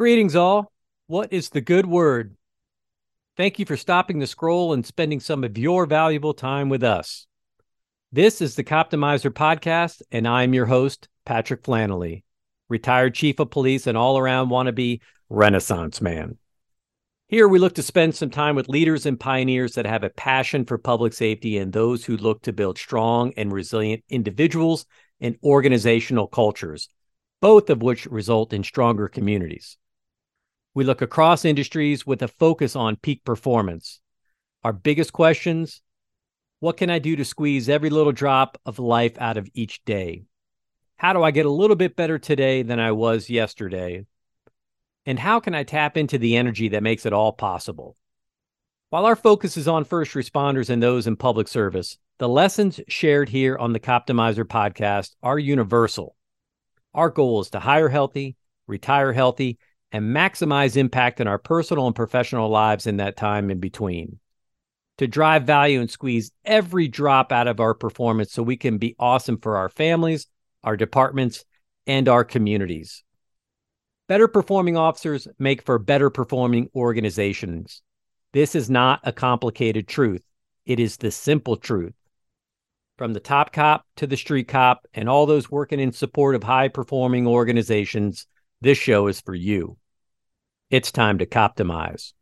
Greetings, all. What is the good word? Thank you for stopping the scroll and spending some of your valuable time with us. This is the Coptimizer podcast, and I'm your host, Patrick Flannelly, retired chief of police and all around wannabe Renaissance man. Here we look to spend some time with leaders and pioneers that have a passion for public safety and those who look to build strong and resilient individuals and organizational cultures, both of which result in stronger communities. We look across industries with a focus on peak performance. Our biggest questions what can I do to squeeze every little drop of life out of each day? How do I get a little bit better today than I was yesterday? And how can I tap into the energy that makes it all possible? While our focus is on first responders and those in public service, the lessons shared here on the Coptimizer podcast are universal. Our goal is to hire healthy, retire healthy, and maximize impact in our personal and professional lives in that time in between. To drive value and squeeze every drop out of our performance so we can be awesome for our families, our departments, and our communities. Better performing officers make for better performing organizations. This is not a complicated truth, it is the simple truth. From the top cop to the street cop and all those working in support of high performing organizations, this show is for you. It's time to Coptimize.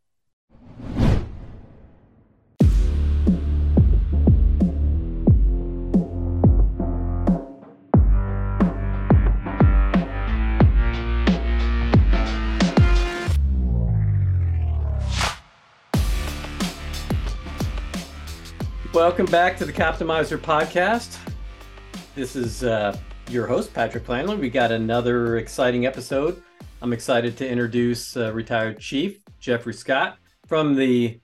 Welcome back to the Coptimizer podcast. This is uh, your host, Patrick Flannelly. We got another exciting episode. I'm excited to introduce uh, retired Chief Jeffrey Scott from the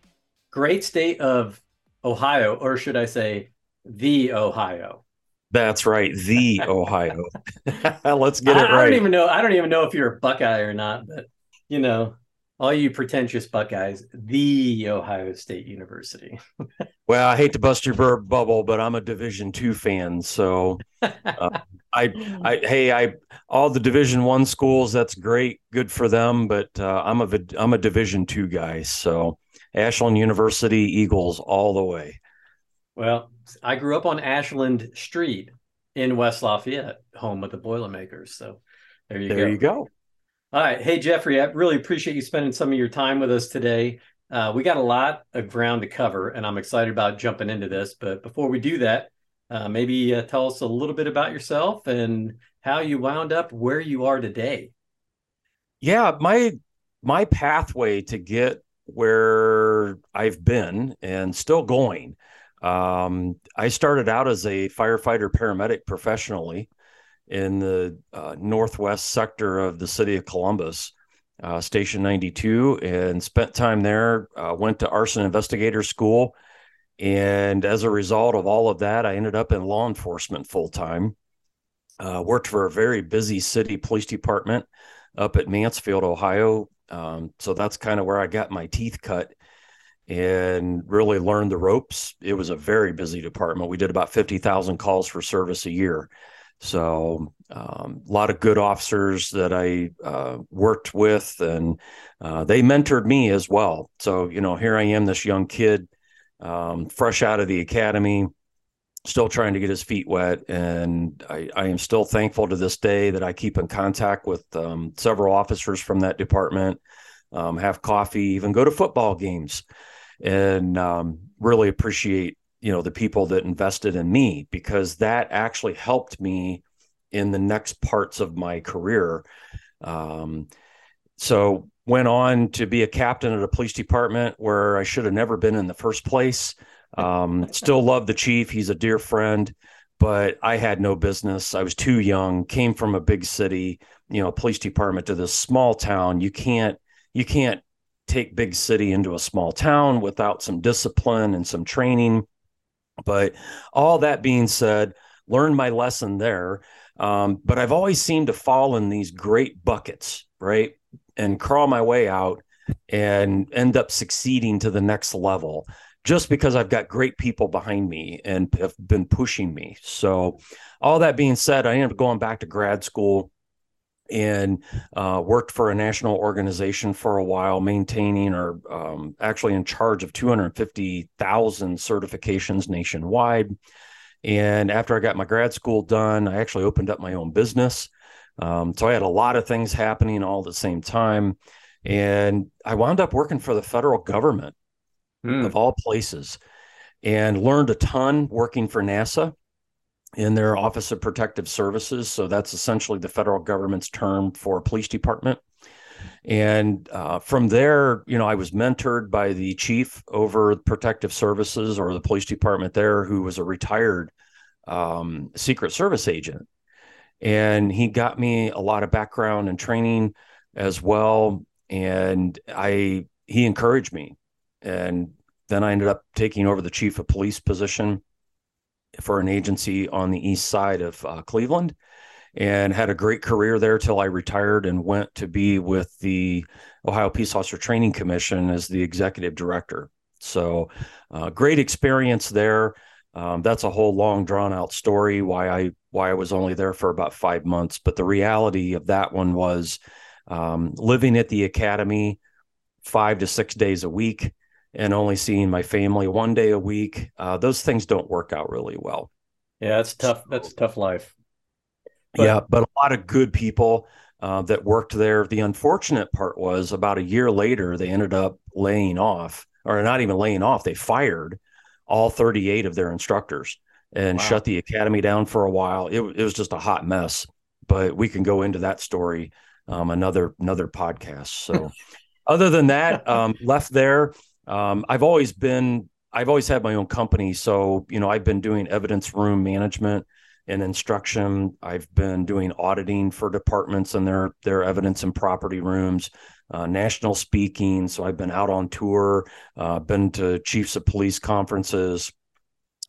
great state of Ohio, or should I say, the Ohio. That's right, the Ohio. Let's get it I, right. I don't even know. I don't even know if you're a Buckeye or not, but you know, all you pretentious Buckeyes, the Ohio State University. well, I hate to bust your bubble, but I'm a Division two fan, so uh, I, I, hey, I, all the Division one schools, that's great, good for them, but uh, I'm a, I'm a Division two guy, so Ashland University Eagles all the way. Well, I grew up on Ashland Street in West Lafayette, home of the Boilermakers. So there you there go. There you go. All right. Hey, Jeffrey, I really appreciate you spending some of your time with us today. Uh, we got a lot of ground to cover, and I'm excited about jumping into this. But before we do that, uh, maybe uh, tell us a little bit about yourself and how you wound up where you are today. Yeah, my my pathway to get where I've been and still going. Um, I started out as a firefighter paramedic professionally in the uh, northwest sector of the city of Columbus, uh, Station 92, and spent time there. Uh, went to arson investigator school. And as a result of all of that, I ended up in law enforcement full time. Uh, worked for a very busy city police department up at Mansfield, Ohio. Um, so that's kind of where I got my teeth cut and really learned the ropes. It was a very busy department. We did about 50,000 calls for service a year. So um, a lot of good officers that I uh, worked with, and uh, they mentored me as well. So you know, here I am, this young kid, um, fresh out of the academy, still trying to get his feet wet, and I, I, am still thankful to this day that I keep in contact with um, several officers from that department, um, have coffee, even go to football games, and um, really appreciate you know the people that invested in me because that actually helped me in the next parts of my career. Um, so went on to be a captain at a police department where i should have never been in the first place. Um, still love the chief. He's a dear friend but i had no business. I was too young came from a big city you know police department to this small town. You can't you can't take big city into a small town without some discipline and some training but all that being said, learned my lesson there. Um, but I've always seemed to fall in these great buckets, right? And crawl my way out and end up succeeding to the next level just because I've got great people behind me and have been pushing me. So, all that being said, I ended up going back to grad school, and uh, worked for a national organization for a while, maintaining or um, actually in charge of 250,000 certifications nationwide. And after I got my grad school done, I actually opened up my own business. Um, so I had a lot of things happening all at the same time. And I wound up working for the federal government mm. of all places and learned a ton working for NASA in their Office of Protective Services. So that's essentially the federal government's term for a police department. And uh, from there, you know, I was mentored by the chief over protective services or the police department there, who was a retired um, Secret Service agent. And he got me a lot of background and training as well. And I, he encouraged me. And then I ended up taking over the chief of police position for an agency on the east side of uh, Cleveland and had a great career there till I retired and went to be with the Ohio Peace Officer Training Commission as the executive director. So, uh, great experience there. Um, that's a whole long, drawn out story why I why I was only there for about five months. But the reality of that one was um, living at the academy five to six days a week and only seeing my family one day a week. Uh, those things don't work out really well. Yeah, that's tough. So, that's tough life. But, yeah, but a lot of good people uh, that worked there. The unfortunate part was about a year later, they ended up laying off, or not even laying off, they fired all 38 of their instructors and wow. shut the academy down for a while. It, it, was just a hot mess, but we can go into that story um, another another podcast. So, other than that, um, left there. Um, I've always been I've always had my own company, so you know I've been doing evidence room management and instruction. I've been doing auditing for departments and their their evidence and property rooms, uh, national speaking. So I've been out on tour, uh, been to chiefs of police conferences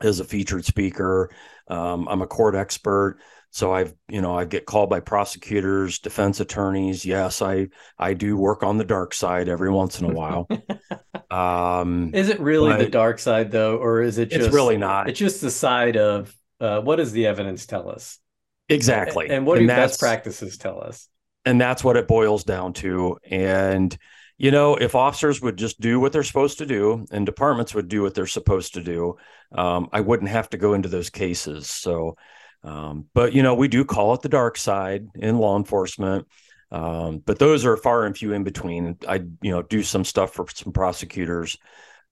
as a featured speaker. Um, I'm a court expert. So I've, you know, I get called by prosecutors, defense attorneys. Yes, I I do work on the dark side every once in a while. um, is it really the dark side though, or is it just? It's really not. It's just the side of uh, what does the evidence tell us? Exactly. And, and what do best practices tell us? And that's what it boils down to. And you know, if officers would just do what they're supposed to do and departments would do what they're supposed to do, um, I wouldn't have to go into those cases. So, um, but you know, we do call it the dark side in law enforcement. Um, but those are far and few in between. I, you know, do some stuff for some prosecutors.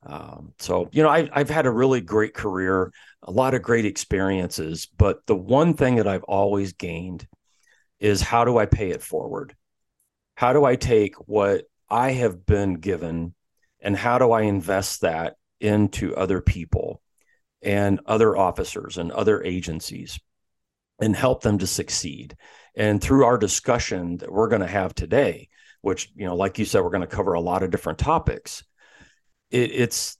Um, so, you know, I, I've had a really great career a lot of great experiences. But the one thing that I've always gained is how do I pay it forward? How do I take what I have been given and how do I invest that into other people and other officers and other agencies and help them to succeed? And through our discussion that we're going to have today, which, you know, like you said, we're going to cover a lot of different topics. It, it's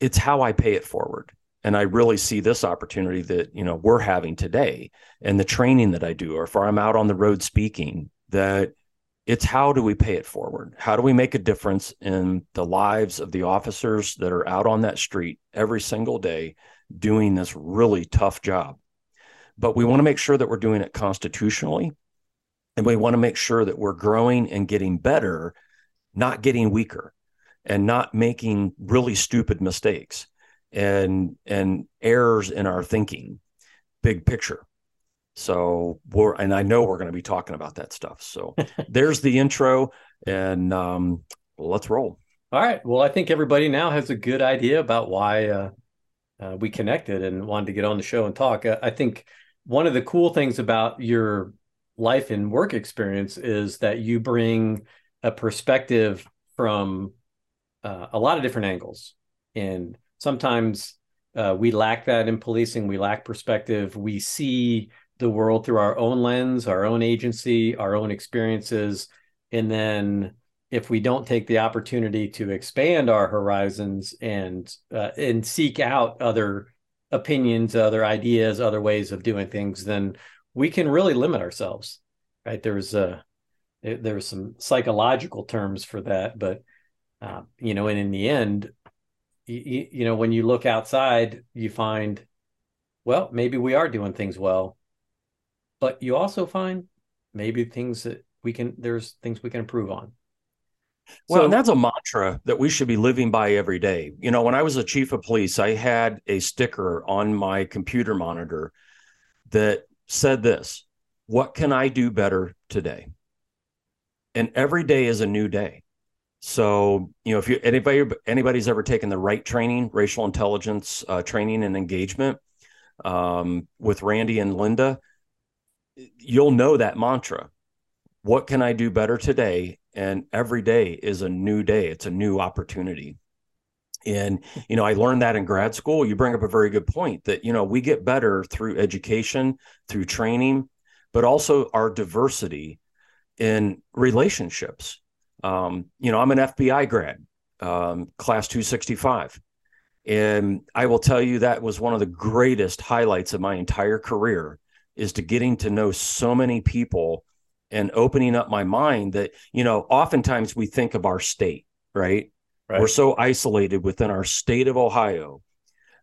it's how I pay it forward and i really see this opportunity that you know we're having today and the training that i do or if i'm out on the road speaking that it's how do we pay it forward how do we make a difference in the lives of the officers that are out on that street every single day doing this really tough job but we want to make sure that we're doing it constitutionally and we want to make sure that we're growing and getting better not getting weaker and not making really stupid mistakes and and errors in our thinking big picture. So we're and i know we're going to be talking about that stuff. So there's the intro and um let's roll. All right. Well i think everybody now has a good idea about why uh, uh, we connected and wanted to get on the show and talk. Uh, i think one of the cool things about your life and work experience is that you bring a perspective from uh, a lot of different angles and sometimes uh, we lack that in policing. We lack perspective. We see the world through our own lens, our own agency, our own experiences. And then if we don't take the opportunity to expand our horizons and uh, and seek out other opinions, other ideas, other ways of doing things, then we can really limit ourselves. Right? There's a there's some psychological terms for that, but uh, you know, and in the end, you, you know when you look outside you find well maybe we are doing things well but you also find maybe things that we can there's things we can improve on. Well, so, and that's a mantra that we should be living by every day. You know, when I was a chief of police, I had a sticker on my computer monitor that said this What can I do better today? And every day is a new day. So, you know, if you anybody anybody's ever taken the right training, racial intelligence uh, training and engagement um, with Randy and Linda, you'll know that mantra. What can I do better today? And every day is a new day. It's a new opportunity. And, you know, I learned that in grad school. You bring up a very good point that, you know, we get better through education, through training, but also our diversity in relationships. Um, you know, I'm an FBI grad, um, class 265. And I will tell you that was one of the greatest highlights of my entire career is to getting to know so many people and opening up my mind that, you know, oftentimes we think of our state, right? right. We're so isolated within our state of Ohio,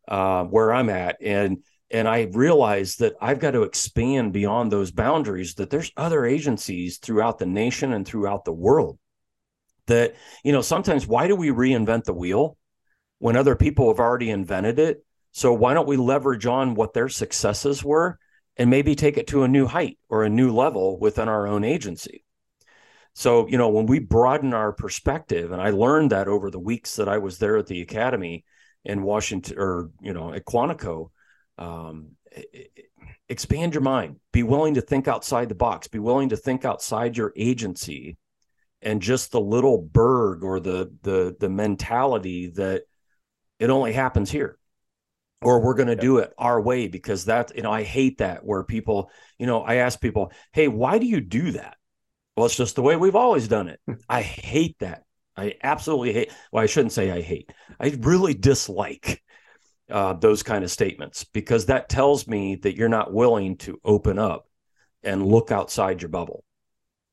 uh, where I'm at. And and I realized that I've got to expand beyond those boundaries, that there's other agencies throughout the nation and throughout the world that, you know, sometimes why do we reinvent the wheel when other people have already invented it? So why don't we leverage on what their successes were and maybe take it to a new height or a new level within our own agency. So, you know, when we broaden our perspective, and I learned that over the weeks that I was there at the academy in Washington or, you know, at Quantico, um, expand your mind, be willing to think outside the box, be willing to think outside your agency and just the little burg or the the the mentality that it only happens here or we're going to do it our way because that you know i hate that where people you know i ask people hey why do you do that? Well it's just the way we've always done it. Hmm. i hate that. I absolutely hate well i shouldn't say i hate. I really dislike uh, those kind of statements because that tells me that you're not willing to open up and look outside your bubble.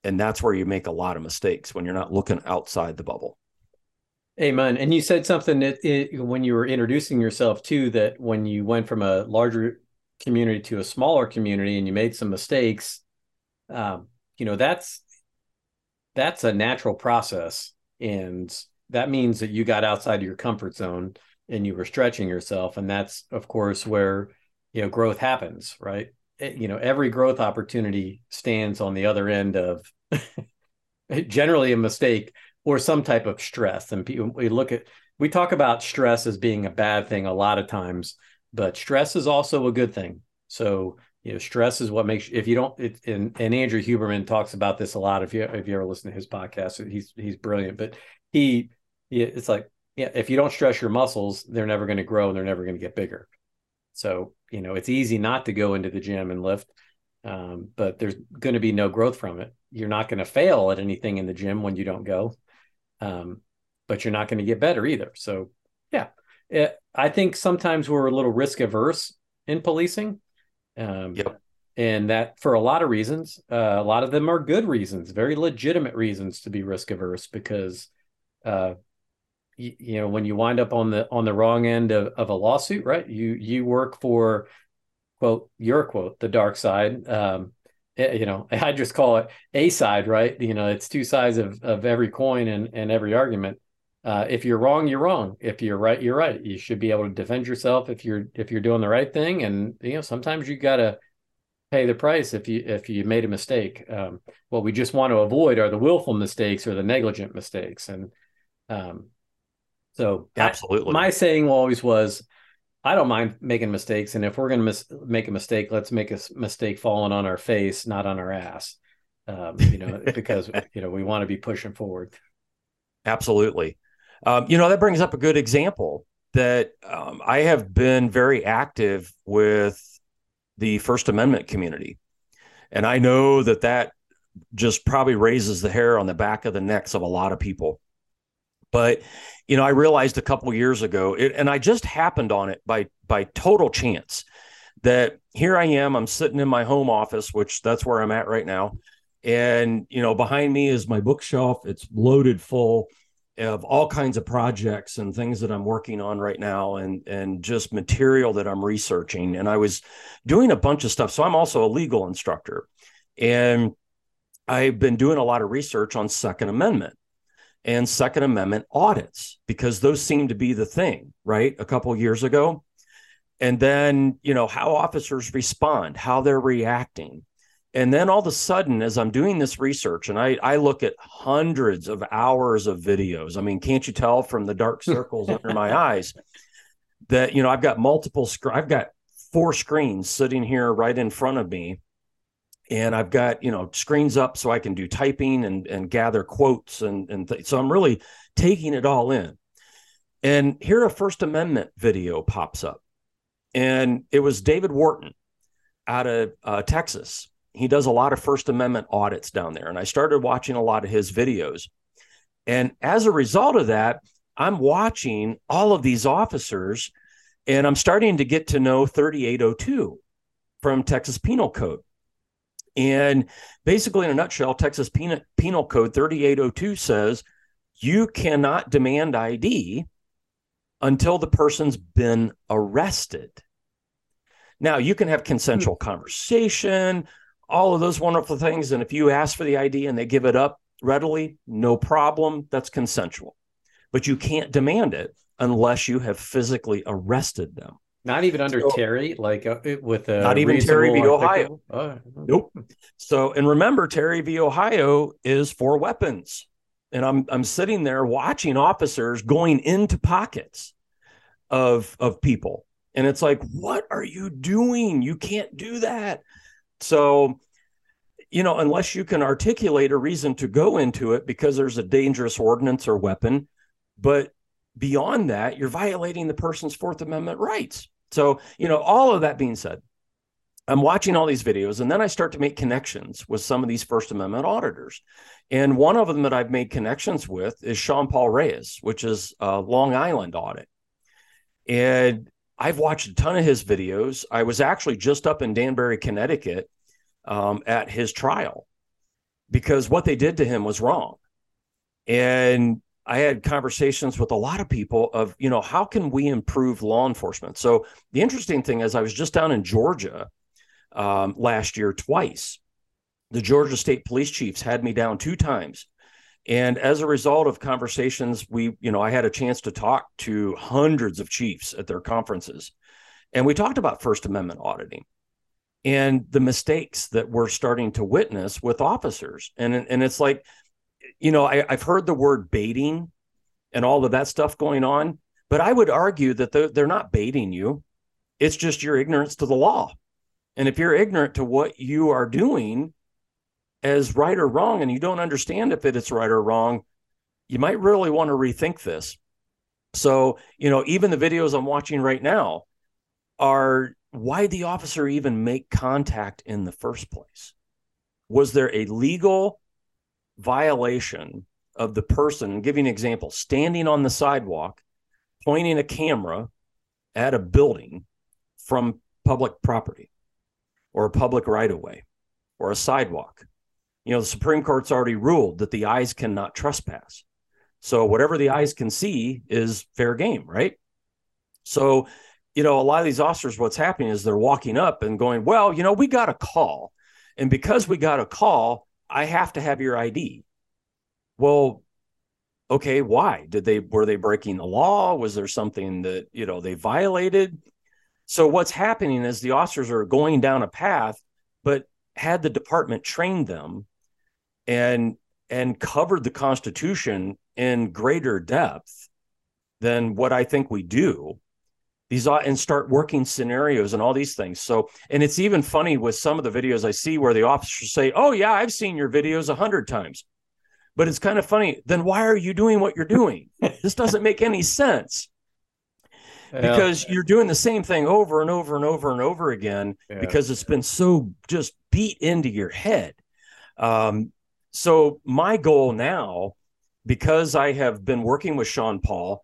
And that's where you make a lot of mistakes when you're not looking outside the bubble Amen. And you said something that it, when you were introducing yourself too, that when you went from a larger community to a smaller community and you made some mistakes, um, you know, that's that's a natural process. And that means that you got outside of your comfort zone and you were stretching yourself. And that's of course where, you know, growth happens, right? It, you know, every growth opportunity stands on the other end of generally a mistake or some type of stress. And we look at we talk about stress as being a bad thing a lot of times, but stress is also a good thing. So you know, stress is what makes if you don't. It, and and Andrew Huberman talks about this a lot. If you if you ever listen to his podcast, he's he's brilliant. But he, it's like yeah, if you don't stress your muscles, they're never going to grow and they're never going to get bigger. So you know, it's easy not to go into the gym and lift, um, but there's going to be no growth from it. You're not going to fail at anything in the gym when you don't go um, but you're not going to get better either. So, yeah, it, I think sometimes we're a little risk averse in policing. Um, yep. And that for a lot of reasons, uh, a lot of them are good reasons, very legitimate reasons to be risk averse because, uh, you, you know, when you wind up on the on the wrong end of, of a lawsuit, right? You you work for quote your quote the dark side. Um, you know, I just call it a side, right? You know, it's two sides of, of every coin and, and every argument. Uh, if you're wrong, you're wrong. If you're right, you're right. You should be able to defend yourself if you're if you're doing the right thing. And you know, sometimes you gotta pay the price if you if you made a mistake. Um, what we just want to avoid are the willful mistakes or the negligent mistakes. And um, so, absolutely, I, my saying always was, I don't mind making mistakes, and if we're going to mis- make a mistake, let's make a mistake falling on our face, not on our ass. Um, you know, because you know we want to be pushing forward. Absolutely. Um, you know that brings up a good example that um, I have been very active with the First Amendment community, and I know that that just probably raises the hair on the back of the necks of a lot of people. But you know, I realized a couple years ago, it, and I just happened on it by by total chance that here I am. I'm sitting in my home office, which that's where I'm at right now, and you know, behind me is my bookshelf. It's loaded full of all kinds of projects and things that I'm working on right now and and just material that I'm researching and I was doing a bunch of stuff so I'm also a legal instructor and I've been doing a lot of research on Second Amendment and Second Amendment audits because those seem to be the thing, right? A couple years ago. And then, you know, how officers respond, how they're reacting. And then all of a sudden, as I'm doing this research, and I, I look at hundreds of hours of videos. I mean, can't you tell from the dark circles under my eyes that, you know, I've got multiple, sc- I've got four screens sitting here right in front of me and I've got you know screens up so I can do typing and and gather quotes and and th- so I'm really taking it all in. And here a First Amendment video pops up, and it was David Wharton out of uh, Texas. He does a lot of First Amendment audits down there, and I started watching a lot of his videos. And as a result of that, I'm watching all of these officers, and I'm starting to get to know 3802 from Texas Penal Code and basically, in a nutshell, Texas Penal, Penal Code 3802 says you cannot demand ID until the person's been arrested. Now, you can have consensual hmm. conversation, all of those wonderful things. And if you ask for the ID and they give it up readily, no problem. That's consensual. But you can't demand it unless you have physically arrested them. Not even under so, Terry, like uh, with a not even Terry v. Ohio. Oh, nope. So, and remember, Terry v. Ohio is for weapons, and I'm I'm sitting there watching officers going into pockets of of people, and it's like, what are you doing? You can't do that. So, you know, unless you can articulate a reason to go into it because there's a dangerous ordinance or weapon, but beyond that, you're violating the person's Fourth Amendment rights. So, you know, all of that being said, I'm watching all these videos and then I start to make connections with some of these First Amendment auditors. And one of them that I've made connections with is Sean Paul Reyes, which is a Long Island audit. And I've watched a ton of his videos. I was actually just up in Danbury, Connecticut um, at his trial because what they did to him was wrong. And I had conversations with a lot of people of, you know, how can we improve law enforcement? So the interesting thing is, I was just down in Georgia um, last year twice. The Georgia State Police chiefs had me down two times. And as a result of conversations, we, you know, I had a chance to talk to hundreds of chiefs at their conferences. And we talked about First Amendment auditing and the mistakes that we're starting to witness with officers. And, and it's like, you know, I, have heard the word baiting and all of that stuff going on, but I would argue that they're, they're not baiting you. It's just your ignorance to the law. And if you're ignorant to what you are doing as right or wrong, and you don't understand if it's right or wrong, you might really want to rethink this. So, you know, even the videos I'm watching right now are why the officer even make contact in the first place? Was there a legal violation of the person, giving an example, standing on the sidewalk, pointing a camera at a building from public property or a public right of way or a sidewalk. You know, the Supreme Court's already ruled that the eyes cannot trespass. So whatever the eyes can see is fair game, right? So, you know, a lot of these officers, what's happening is they're walking up and going, well, you know, we got a call. And because we got a call, I have to have your ID. Well, okay, why? Did they were they breaking the law? Was there something that, you know, they violated? So what's happening is the officers are going down a path, but had the department trained them and and covered the constitution in greater depth than what I think we do, these and start working scenarios and all these things. So, and it's even funny with some of the videos I see where the officers say, "Oh yeah, I've seen your videos a hundred times," but it's kind of funny. Then why are you doing what you're doing? this doesn't make any sense yeah. because you're doing the same thing over and over and over and over again yeah. because it's been so just beat into your head. Um, so my goal now, because I have been working with Sean Paul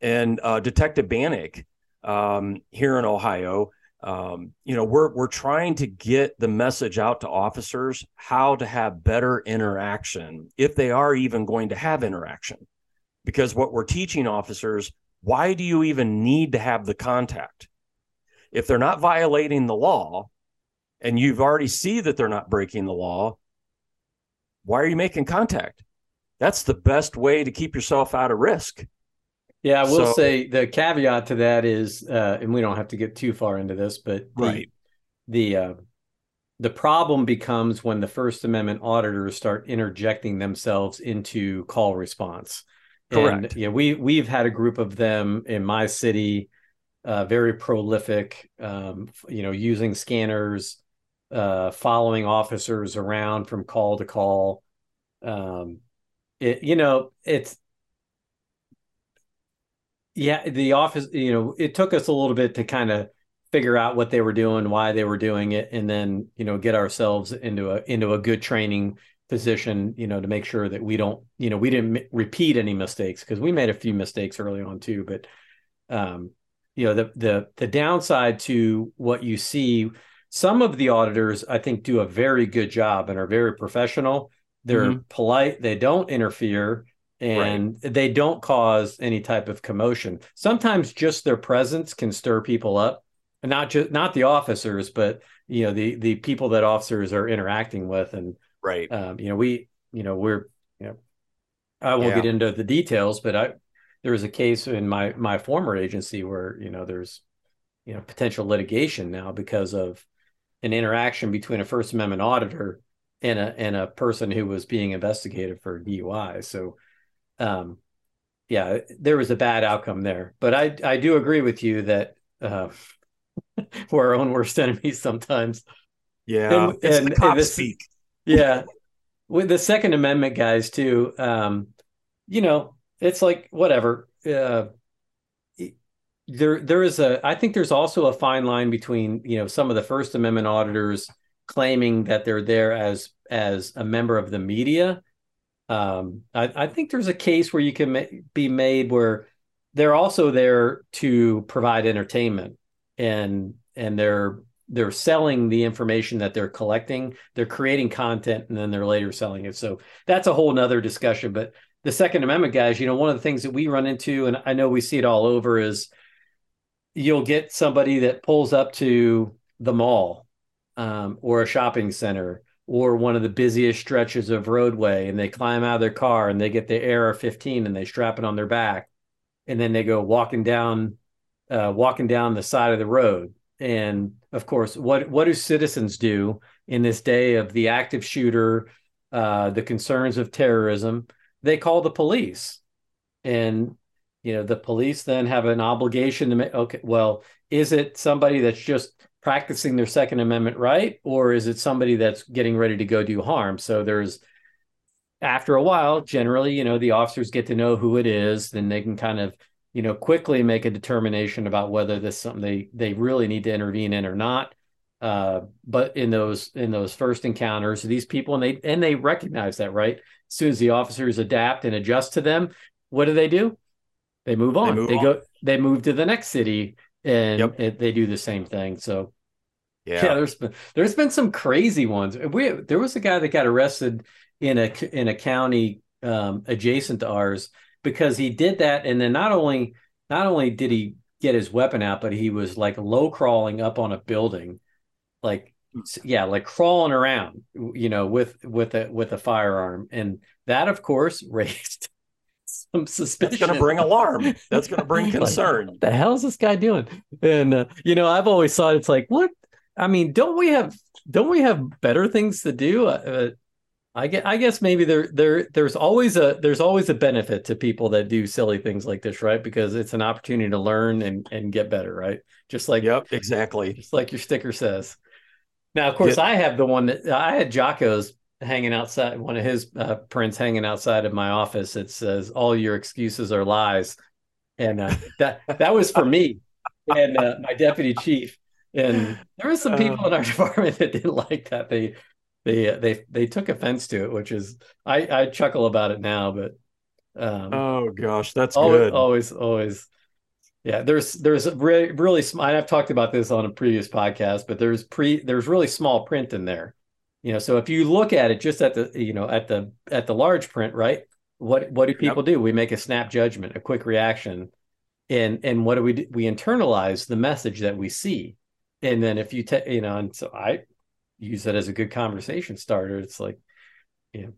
and uh, Detective Bannock um, here in Ohio. Um, you know, we're we're trying to get the message out to officers how to have better interaction if they are even going to have interaction. Because what we're teaching officers, why do you even need to have the contact? If they're not violating the law and you've already see that they're not breaking the law, why are you making contact? That's the best way to keep yourself out of risk. Yeah, I will so, say the caveat to that is, uh, and we don't have to get too far into this, but the, right. the uh, the problem becomes when the First Amendment auditors start interjecting themselves into call response. Correct. And yeah, we we've had a group of them in my city, uh, very prolific. Um, you know, using scanners, uh, following officers around from call to call. Um, it you know it's yeah the office you know it took us a little bit to kind of figure out what they were doing, why they were doing it, and then you know get ourselves into a into a good training position, you know, to make sure that we don't, you know, we didn't m- repeat any mistakes because we made a few mistakes early on too. But um, you know, the the the downside to what you see, some of the auditors I think do a very good job and are very professional. They're mm-hmm. polite. They don't interfere and right. they don't cause any type of commotion. Sometimes just their presence can stir people up not just not the officers, but you know the the people that officers are interacting with, and right. Um, you know, we you know we're you know I won't yeah. get into the details, but I there was a case in my my former agency where you know there's you know potential litigation now because of an interaction between a First Amendment auditor and a and a person who was being investigated for DUI. So, um, yeah, there was a bad outcome there. But I I do agree with you that uh, we're our own worst enemies sometimes. Yeah, and, and, this, speak. yeah, with the Second Amendment guys too. Um, you know, it's like whatever. Uh, there, there is a. I think there's also a fine line between you know some of the First Amendment auditors claiming that they're there as as a member of the media. Um, I, I think there's a case where you can ma- be made where they're also there to provide entertainment and and they're they're selling the information that they're collecting they're creating content and then they're later selling it. So that's a whole nother discussion. But the second amendment guys you know one of the things that we run into and i know we see it all over is you'll get somebody that pulls up to the mall um, or a shopping center or one of the busiest stretches of roadway and they climb out of their car and they get the AR-15 and they strap it on their back and then they go walking down uh, walking down the side of the road. And of course, what what do citizens do in this day of the active shooter, uh, the concerns of terrorism? They call the police, and you know the police then have an obligation to make. Okay, well, is it somebody that's just practicing their Second Amendment right, or is it somebody that's getting ready to go do harm? So there's after a while, generally, you know, the officers get to know who it is, then they can kind of you know, quickly make a determination about whether this is something they they really need to intervene in or not. Uh, but in those in those first encounters, these people and they and they recognize that right as soon as the officers adapt and adjust to them, what do they do? They move on. They, move they on. go. They move to the next city and yep. it, they do the same thing. So yeah. yeah, there's been there's been some crazy ones. We there was a guy that got arrested in a in a county um, adjacent to ours because he did that, and then not only not only did he get his weapon out, but he was like low crawling up on a building, like yeah, like crawling around, you know, with with a with a firearm, and that of course raised some suspicion. That's going to bring alarm. That's going to bring concern. like, the hell is this guy doing? And uh, you know, I've always thought it's like, what? I mean, don't we have don't we have better things to do? Uh, I guess, I guess maybe there there there's always a there's always a benefit to people that do silly things like this, right? Because it's an opportunity to learn and and get better, right? Just like yep, exactly. Just like your sticker says. Now, of course, I have the one that I had Jocko's hanging outside, one of his uh, prints hanging outside of my office. It says, "All your excuses are lies," and uh, that that was for me and uh, my deputy chief. And there were some people in our department that didn't like that. They they they they took offense to it, which is I I chuckle about it now, but um, oh gosh, that's always, good. Always, always, yeah. There's there's really really small. I've talked about this on a previous podcast, but there's pre there's really small print in there. You know, so if you look at it just at the you know at the at the large print, right? What what do people yep. do? We make a snap judgment, a quick reaction, and and what do we do? We internalize the message that we see, and then if you take you know, and so I use that as a good conversation starter. It's like, you know,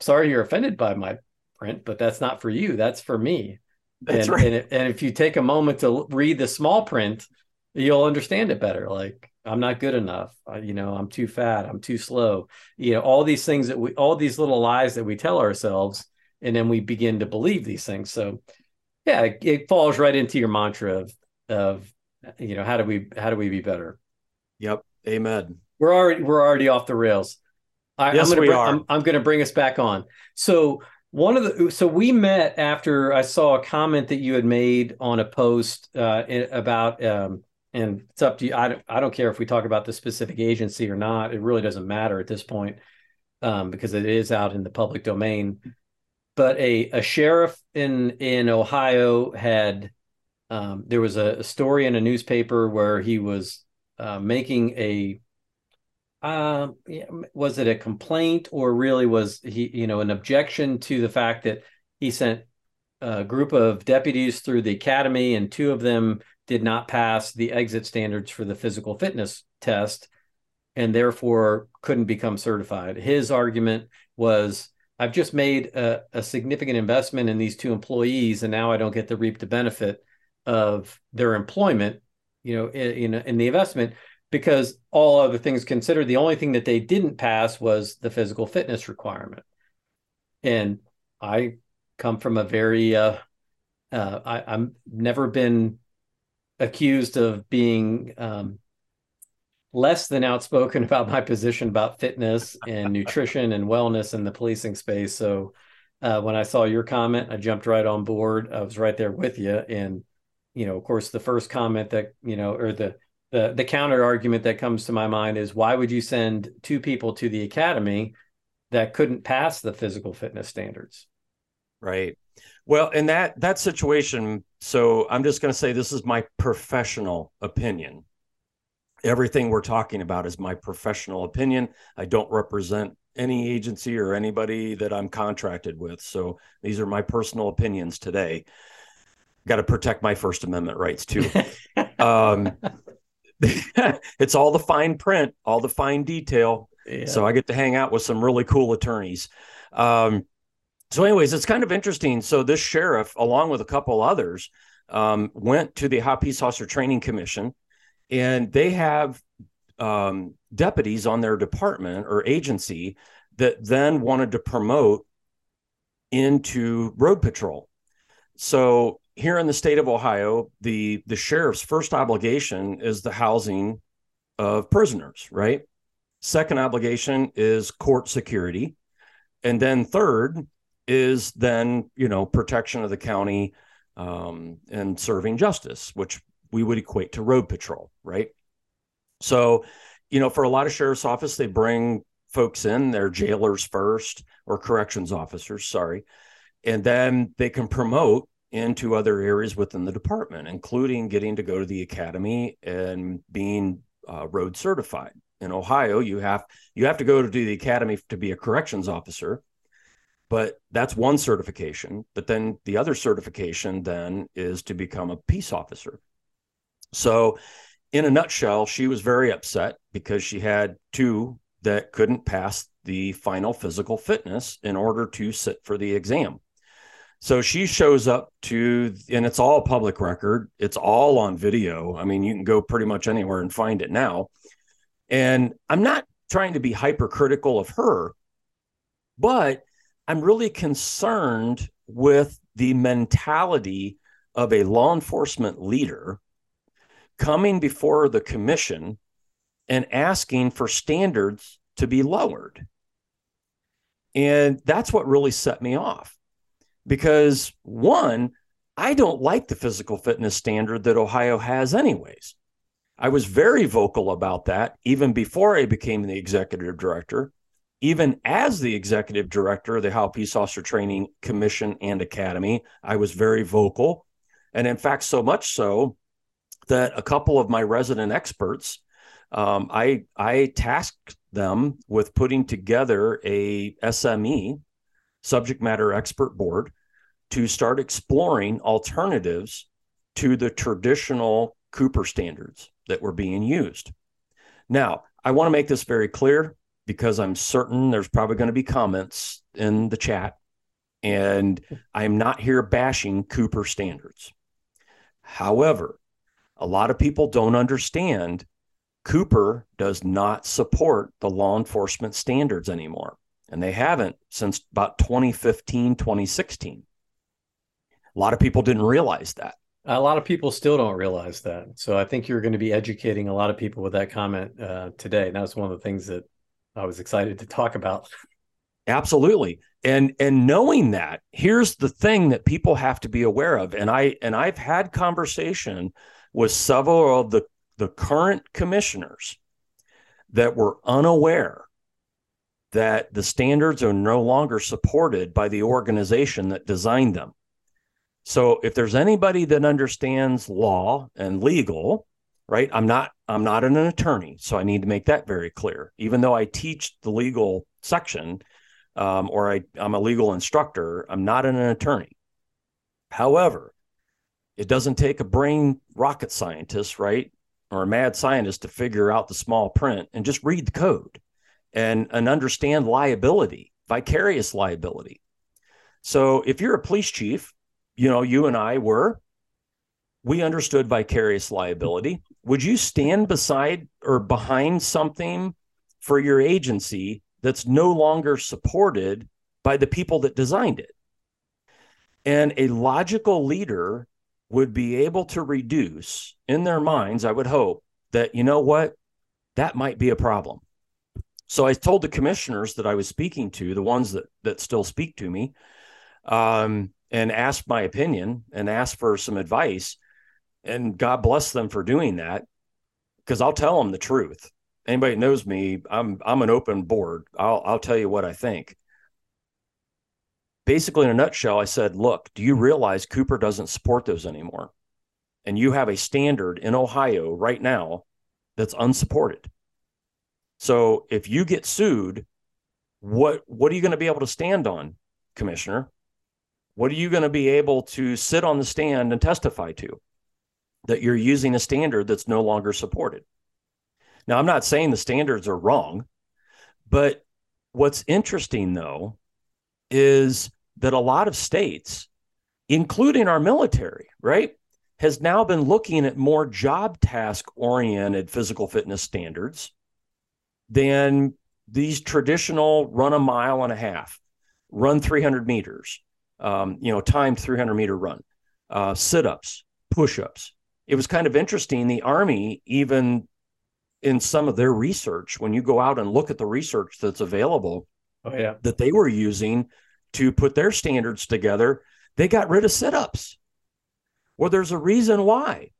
sorry you're offended by my print, but that's not for you. That's for me. That's and, right. And, and if you take a moment to read the small print, you'll understand it better. Like I'm not good enough. I, you know, I'm too fat. I'm too slow. You know, all these things that we, all these little lies that we tell ourselves, and then we begin to believe these things. So, yeah, it, it falls right into your mantra of, of, you know, how do we, how do we be better? Yep. Amen. We're already, we're already off the rails. I, yes, I'm gonna we bring, are. I'm, I'm going to bring us back on. So one of the so we met after I saw a comment that you had made on a post uh, about um, and it's up to you. I don't, I don't care if we talk about the specific agency or not. It really doesn't matter at this point um, because it is out in the public domain. But a, a sheriff in in Ohio had um, there was a, a, story in a newspaper where he was uh, making a um, was it a complaint or really was he you know an objection to the fact that he sent a group of deputies through the academy and two of them did not pass the exit standards for the physical fitness test and therefore couldn't become certified. His argument was I've just made a, a, significant investment in these two employees and now I don't get to reap the benefit of their employment, you know, in, in the investment because all other things considered, the only thing that they didn't pass was the physical fitness requirement. And I come from a very, uh, uh, I, I'm never been accused of being um, less than outspoken about my position about fitness and nutrition and wellness in the policing space. So uh, when I saw your comment, I jumped right on board. I was right there with you. And, you know, of course, the first comment that, you know, or the, the the counter argument that comes to my mind is why would you send two people to the academy that couldn't pass the physical fitness standards right well in that that situation so i'm just going to say this is my professional opinion everything we're talking about is my professional opinion i don't represent any agency or anybody that i'm contracted with so these are my personal opinions today got to protect my first amendment rights too um, it's all the fine print, all the fine detail. Yeah. So I get to hang out with some really cool attorneys. Um, so, anyways, it's kind of interesting. So this sheriff, along with a couple others, um, went to the Ohio Peace Officer Training Commission, and they have um, deputies on their department or agency that then wanted to promote into road patrol. So here in the state of Ohio, the the sheriff's first obligation is the housing of prisoners, right? Second obligation is court security, and then third is then you know protection of the county um, and serving justice, which we would equate to road patrol, right? So, you know, for a lot of sheriff's office, they bring folks in, their jailers first or corrections officers, sorry, and then they can promote into other areas within the department, including getting to go to the academy and being uh, road certified. In Ohio, you have you have to go to do the academy to be a corrections officer, but that's one certification. But then the other certification then is to become a peace officer. So, in a nutshell, she was very upset because she had two that couldn't pass the final physical fitness in order to sit for the exam. So she shows up to, and it's all public record. It's all on video. I mean, you can go pretty much anywhere and find it now. And I'm not trying to be hypercritical of her, but I'm really concerned with the mentality of a law enforcement leader coming before the commission and asking for standards to be lowered. And that's what really set me off because one, I don't like the physical fitness standard that Ohio has, anyways. I was very vocal about that even before I became the executive director. Even as the executive director of the Ohio Peace Officer Training Commission and Academy, I was very vocal. And in fact, so much so that a couple of my resident experts, um, I, I tasked them with putting together a SME, subject matter expert board, to start exploring alternatives to the traditional Cooper standards that were being used. Now, I want to make this very clear. Because I'm certain there's probably going to be comments in the chat. And I'm not here bashing Cooper standards. However, a lot of people don't understand Cooper does not support the law enforcement standards anymore. And they haven't since about 2015, 2016. A lot of people didn't realize that. A lot of people still don't realize that. So I think you're going to be educating a lot of people with that comment uh, today. And that was one of the things that I was excited to talk about. Absolutely. And and knowing that, here's the thing that people have to be aware of. And I and I've had conversation with several of the, the current commissioners that were unaware that the standards are no longer supported by the organization that designed them. So if there's anybody that understands law and legal, right? I'm not I'm not an attorney, so I need to make that very clear. Even though I teach the legal section um, or I, I'm a legal instructor, I'm not an attorney. However, it doesn't take a brain rocket scientist, right? Or a mad scientist to figure out the small print and just read the code and, and understand liability, vicarious liability. So if you're a police chief you know, you and I were, we understood vicarious liability. Would you stand beside or behind something for your agency that's no longer supported by the people that designed it? And a logical leader would be able to reduce in their minds, I would hope, that, you know what, that might be a problem. So I told the commissioners that I was speaking to, the ones that that still speak to me, um, and asked my opinion and asked for some advice. And God bless them for doing that because I'll tell them the truth. Anybody knows me, I'm I'm an open board. I'll I'll tell you what I think. Basically, in a nutshell, I said, look, do you realize Cooper doesn't support those anymore? And you have a standard in Ohio right now that's unsupported. So if you get sued, what what are you going to be able to stand on, Commissioner? What are you going to be able to sit on the stand and testify to? That you're using a standard that's no longer supported. Now, I'm not saying the standards are wrong, but what's interesting though is that a lot of states, including our military, right, has now been looking at more job task oriented physical fitness standards than these traditional run a mile and a half, run 300 meters, um, you know, timed 300 meter run, uh, sit ups, push ups. It was kind of interesting. The Army, even in some of their research, when you go out and look at the research that's available, oh, yeah. that they were using to put their standards together, they got rid of sit ups. Well, there's a reason why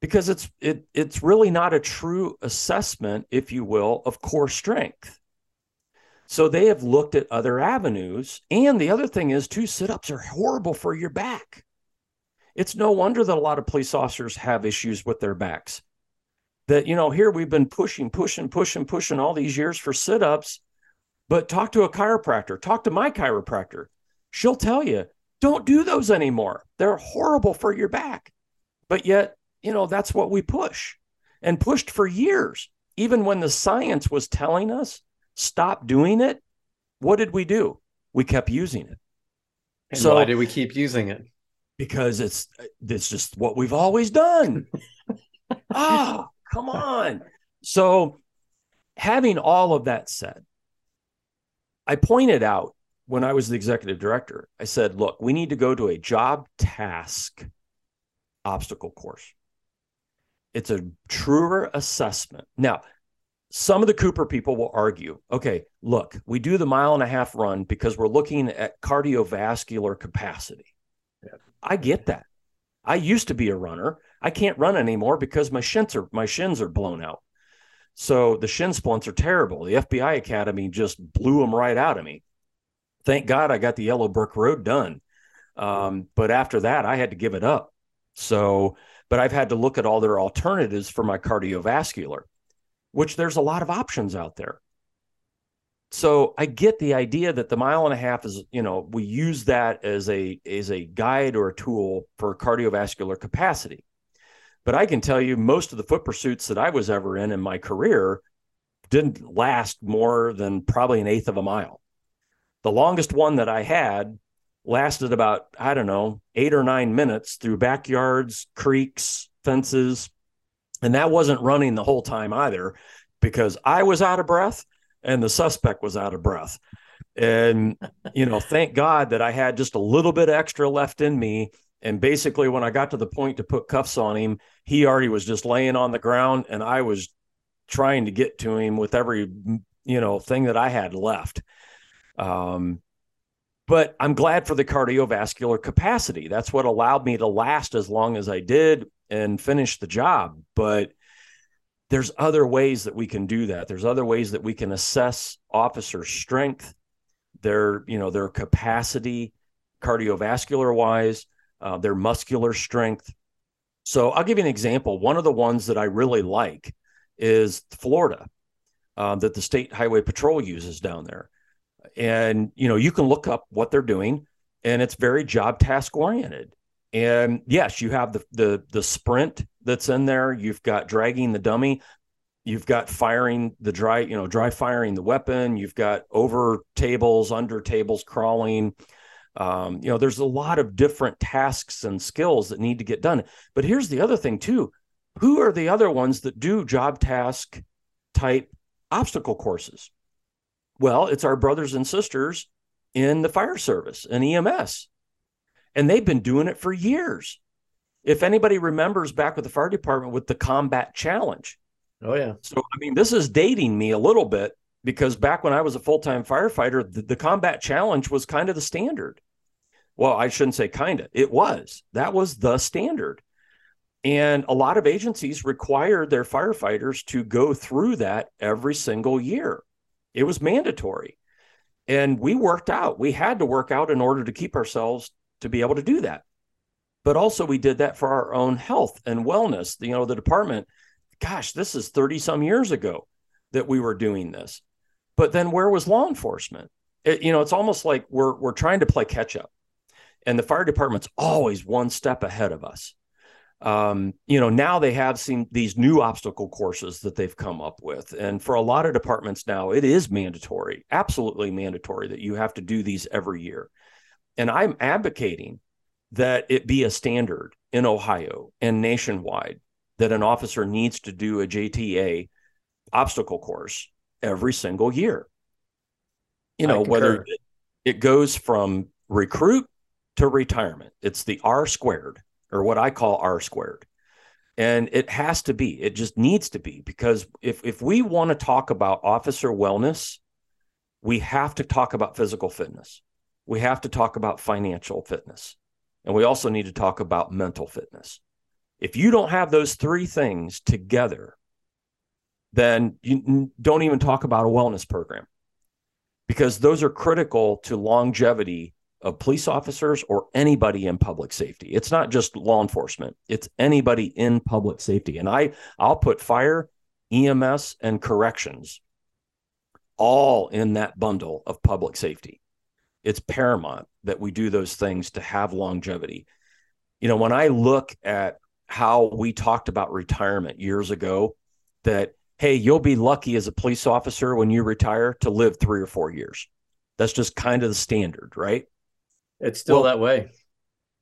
because it's it it's really not a true assessment if you will of core strength so they have looked at other avenues. And the other thing is, too, sit ups are horrible for your back. It's no wonder that a lot of police officers have issues with their backs. That, you know, here we've been pushing, pushing, pushing, pushing all these years for sit ups, but talk to a chiropractor, talk to my chiropractor. She'll tell you, don't do those anymore. They're horrible for your back. But yet, you know, that's what we push and pushed for years. Even when the science was telling us stop doing it, what did we do? We kept using it. And so why did we keep using it? Because it's it's just what we've always done. ah, come on. So having all of that said, I pointed out when I was the executive director, I said, look, we need to go to a job task obstacle course. It's a truer assessment. Now, some of the Cooper people will argue, okay, look, we do the mile and a half run because we're looking at cardiovascular capacity. Yeah. I get that. I used to be a runner. I can't run anymore because my shins are my shins are blown out. So the shin splints are terrible. The FBI Academy just blew them right out of me. Thank God I got the Yellow Brick Road done. Um, but after that, I had to give it up. So, but I've had to look at all their alternatives for my cardiovascular which there's a lot of options out there. So I get the idea that the mile and a half is, you know, we use that as a as a guide or a tool for cardiovascular capacity. But I can tell you most of the foot pursuits that I was ever in in my career, didn't last more than probably an eighth of a mile. The longest one that I had lasted about, I don't know, eight or nine minutes through backyards, creeks, fences. And that wasn't running the whole time either because I was out of breath and the suspect was out of breath. And, you know, thank God that I had just a little bit extra left in me. And basically, when I got to the point to put cuffs on him, he already was just laying on the ground and I was trying to get to him with every, you know, thing that I had left. Um, but I'm glad for the cardiovascular capacity. That's what allowed me to last as long as I did and finish the job. But there's other ways that we can do that. There's other ways that we can assess officer strength, their, you know, their capacity cardiovascular wise, uh, their muscular strength. So I'll give you an example. One of the ones that I really like is Florida, uh, that the State Highway Patrol uses down there and you know you can look up what they're doing and it's very job task oriented and yes you have the the the sprint that's in there. You've got dragging the dummy. You've got firing the dry you know dry firing the weapon. You've got over tables under tables crawling. Um, you know there's a lot of different tasks and skills that need to get done. But here's the other thing too. Who are the other ones that do job task type obstacle courses? Well, it's our brothers and sisters in the fire service and EMS. And they've been doing it for years. If anybody remembers back with the fire department with the combat challenge. Oh, yeah. So, I mean, this is dating me a little bit because back when I was a full time firefighter, the, the combat challenge was kind of the standard. Well, I shouldn't say kind of, it was. That was the standard. And a lot of agencies required their firefighters to go through that every single year. It was mandatory. And we worked out. We had to work out in order to keep ourselves to be able to do that. But also, we did that for our own health and wellness. You know, the department, gosh, this is 30 some years ago that we were doing this. But then where was law enforcement? It, you know, it's almost like we're, we're trying to play catch up. And the fire department's always one step ahead of us um, you know, now they have seen these new obstacle courses that they've come up with. And for a lot of departments now, it is mandatory, absolutely mandatory that you have to do these every year. And I'm advocating that it be a standard in Ohio and nationwide that an officer needs to do a JTA obstacle course every single year. You know, whether it, it goes from recruit to retirement, it's the R squared or what I call R squared. And it has to be, it just needs to be, because if, if we want to talk about officer wellness, we have to talk about physical fitness. We have to talk about financial fitness. And we also need to talk about mental fitness. If you don't have those three things together, then you don't even talk about a wellness program because those are critical to longevity of police officers or anybody in public safety. It's not just law enforcement, it's anybody in public safety. And I I'll put fire, EMS and corrections all in that bundle of public safety. It's paramount that we do those things to have longevity. You know, when I look at how we talked about retirement years ago that hey, you'll be lucky as a police officer when you retire to live 3 or 4 years. That's just kind of the standard, right? It's still well, that way.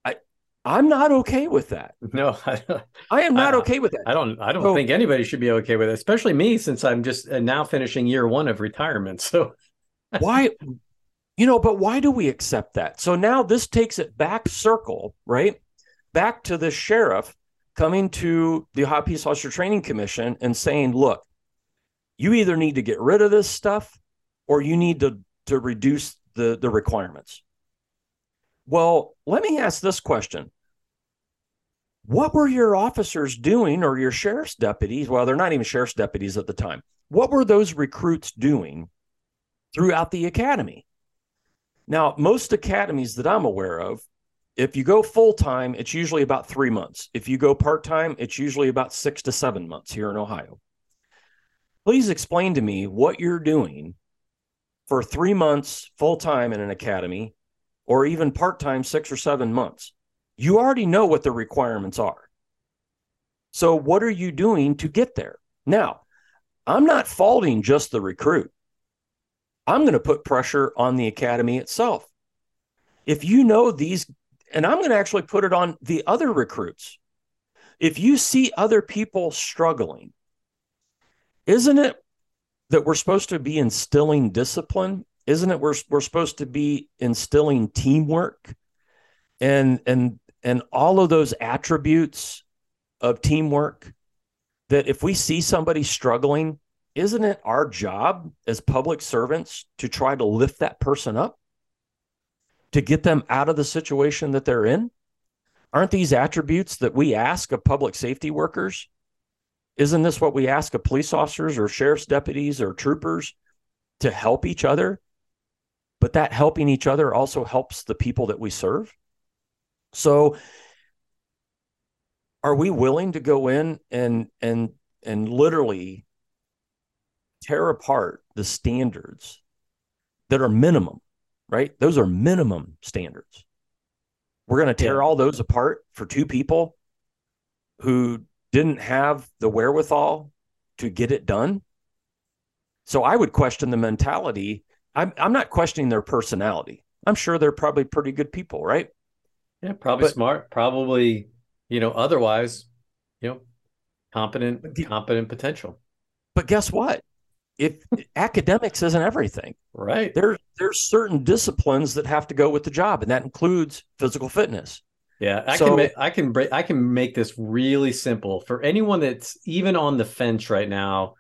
I I'm not okay with that. No, I, I am not I, okay with that. I don't. I don't so, think anybody should be okay with it, especially me, since I'm just uh, now finishing year one of retirement. So why, you know, but why do we accept that? So now this takes it back circle, right? Back to the sheriff coming to the Ohio Peace Officer Training Commission and saying, "Look, you either need to get rid of this stuff, or you need to to reduce the the requirements." Well, let me ask this question. What were your officers doing or your sheriff's deputies? Well, they're not even sheriff's deputies at the time. What were those recruits doing throughout the academy? Now, most academies that I'm aware of, if you go full time, it's usually about three months. If you go part time, it's usually about six to seven months here in Ohio. Please explain to me what you're doing for three months full time in an academy or even part time, six or seven months. You already know what the requirements are. So, what are you doing to get there? Now, I'm not faulting just the recruit. I'm going to put pressure on the academy itself. If you know these, and I'm going to actually put it on the other recruits. If you see other people struggling, isn't it that we're supposed to be instilling discipline? Isn't it we're, we're supposed to be instilling teamwork and and and all of those attributes of teamwork that if we see somebody struggling, isn't it our job as public servants to try to lift that person up, to get them out of the situation that they're in? Aren't these attributes that we ask of public safety workers? Isn't this what we ask of police officers or sheriff's deputies or troopers to help each other? But that helping each other also helps the people that we serve. So are we willing to go in and and and literally tear apart the standards that are minimum, right? Those are minimum standards. We're going to tear yeah. all those apart for two people who didn't have the wherewithal to get it done. So I would question the mentality. I'm, I'm not questioning their personality. I'm sure they're probably pretty good people, right? Yeah, probably but, smart. Probably, you know, otherwise, you know, competent, competent potential. But guess what? If academics isn't everything, right? There's there's certain disciplines that have to go with the job, and that includes physical fitness. Yeah, I so, can make, I can break I can make this really simple for anyone that's even on the fence right now.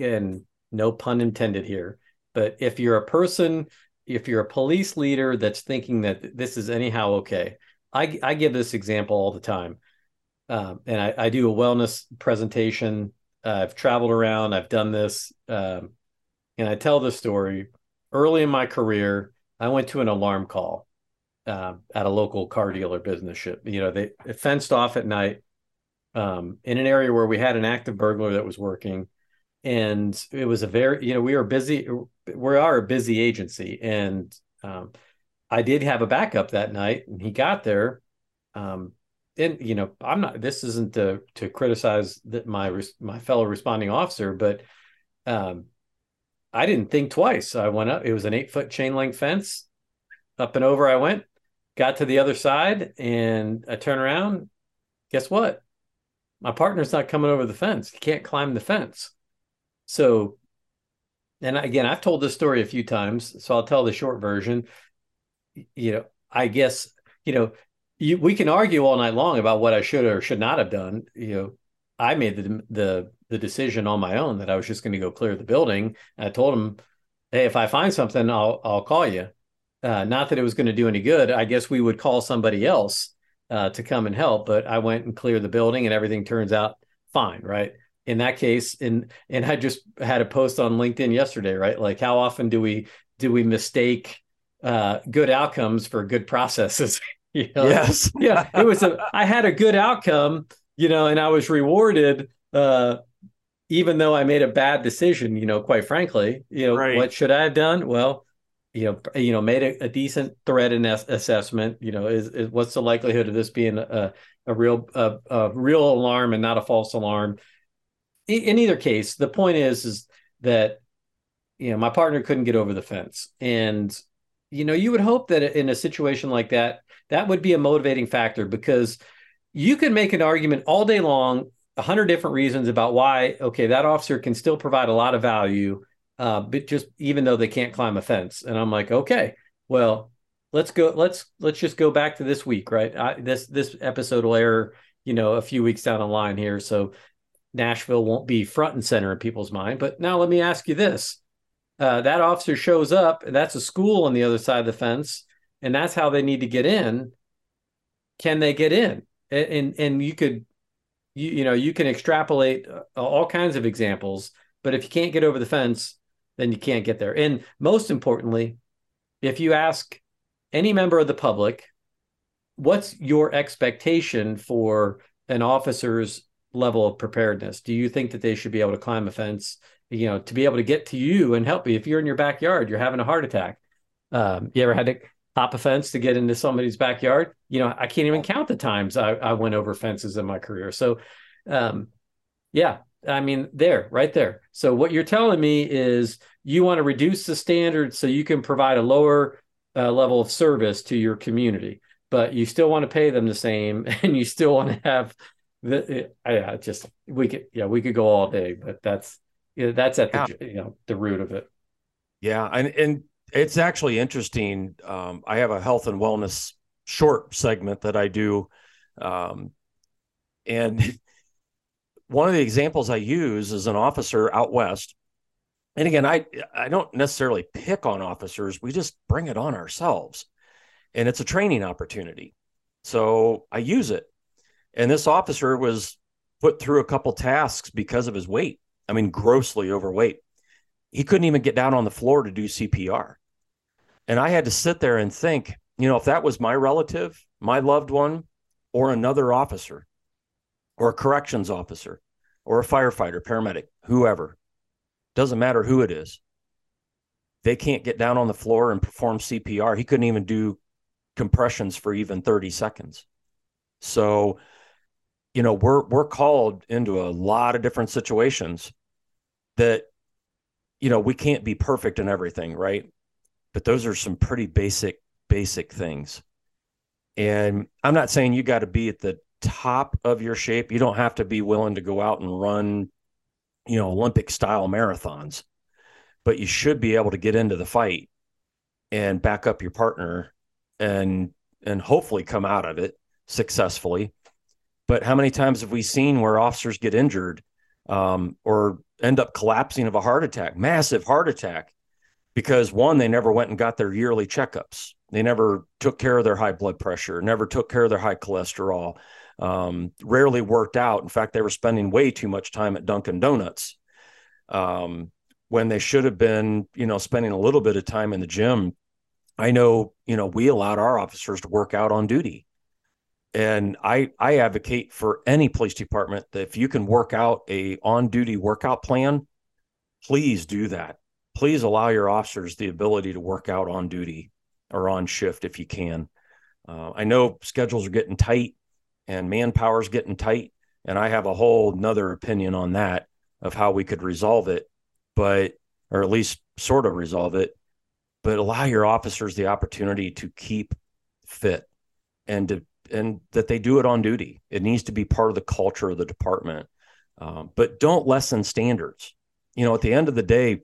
and no pun intended here, but if you're a person, if you're a police leader that's thinking that this is anyhow okay, I I give this example all the time, um, and I, I do a wellness presentation. I've traveled around. I've done this, um, and I tell the story. Early in my career, I went to an alarm call uh, at a local car dealer business ship. You know, they fenced off at night um, in an area where we had an active burglar that was working, and it was a very, you know, we were busy. We are a busy agency, and um, I did have a backup that night, and he got there. Um, and you know, I'm not. This isn't to to criticize that my my fellow responding officer, but um, I didn't think twice. I went up. It was an eight foot chain link fence. Up and over I went got to the other side and I turn around. Guess what? My partner's not coming over the fence. He can't climb the fence. So, and again, I've told this story a few times, so I'll tell the short version. You know, I guess, you know, you, we can argue all night long about what I should or should not have done. You know, I made the the the decision on my own that I was just going to go clear the building. I told him, "Hey, if I find something, I'll I'll call you." Uh, not that it was going to do any good. I guess we would call somebody else uh, to come and help. But I went and cleared the building, and everything turns out fine, right? In that case, and and I just had a post on LinkedIn yesterday, right? Like, how often do we do we mistake uh, good outcomes for good processes? you know? Yes, yeah. It was a. I had a good outcome, you know, and I was rewarded. Uh, even though I made a bad decision, you know, quite frankly, you know, right. what should I have done? Well, you know, you know, made a, a decent threat and assessment. You know, is, is, what's the likelihood of this being a a real a, a real alarm and not a false alarm? In, in either case, the point is is that you know my partner couldn't get over the fence, and you know, you would hope that in a situation like that, that would be a motivating factor because you can make an argument all day long, a hundred different reasons about why okay that officer can still provide a lot of value uh, but just even though they can't climb a fence. And I'm like, okay, well, let's go. Let's let's just go back to this week, right? I, this this episode will air, you know, a few weeks down the line here, so Nashville won't be front and center in people's mind. But now let me ask you this: uh, that officer shows up, and that's a school on the other side of the fence, and that's how they need to get in. Can they get in? And and, and you could, you you know, you can extrapolate uh, all kinds of examples. But if you can't get over the fence, then you can't get there. And most importantly, if you ask any member of the public, what's your expectation for an officer's level of preparedness? Do you think that they should be able to climb a fence, you know, to be able to get to you and help you? If you're in your backyard, you're having a heart attack. Um, you ever had to hop a fence to get into somebody's backyard? You know, I can't even count the times I, I went over fences in my career. So, um, yeah, I mean, there, right there. So what you're telling me is you want to reduce the standards so you can provide a lower uh, level of service to your community, but you still want to pay them the same, and you still want to have the. I just we could yeah we could go all day, but that's yeah, that's at yeah. the you know the root of it. Yeah, and and it's actually interesting. Um, I have a health and wellness short segment that I do, um, and one of the examples I use is an officer out west. And again, I I don't necessarily pick on officers. We just bring it on ourselves. And it's a training opportunity. So I use it. And this officer was put through a couple tasks because of his weight. I mean, grossly overweight. He couldn't even get down on the floor to do CPR. And I had to sit there and think, you know, if that was my relative, my loved one, or another officer, or a corrections officer or a firefighter, paramedic, whoever, doesn't matter who it is. They can't get down on the floor and perform CPR. He couldn't even do compressions for even 30 seconds. So, you know, we're we're called into a lot of different situations that you know, we can't be perfect in everything, right? But those are some pretty basic basic things. And I'm not saying you got to be at the top of your shape. You don't have to be willing to go out and run, you know, Olympic style marathons, but you should be able to get into the fight and back up your partner and and hopefully come out of it successfully. But how many times have we seen where officers get injured um, or end up collapsing of a heart attack, massive heart attack, because one, they never went and got their yearly checkups. They never took care of their high blood pressure, never took care of their high cholesterol, um, rarely worked out. In fact, they were spending way too much time at Dunkin' Donuts um, when they should have been, you know, spending a little bit of time in the gym. I know, you know, we allowed our officers to work out on duty. And I, I advocate for any police department that if you can work out a on duty workout plan, please do that. Please allow your officers the ability to work out on duty or on shift if you can. Uh, I know schedules are getting tight and manpower is getting tight. And I have a whole nother opinion on that of how we could resolve it, but, or at least sort of resolve it, but allow your officers the opportunity to keep fit and to, and that they do it on duty. It needs to be part of the culture of the department. Um, but don't lessen standards. You know, at the end of the day,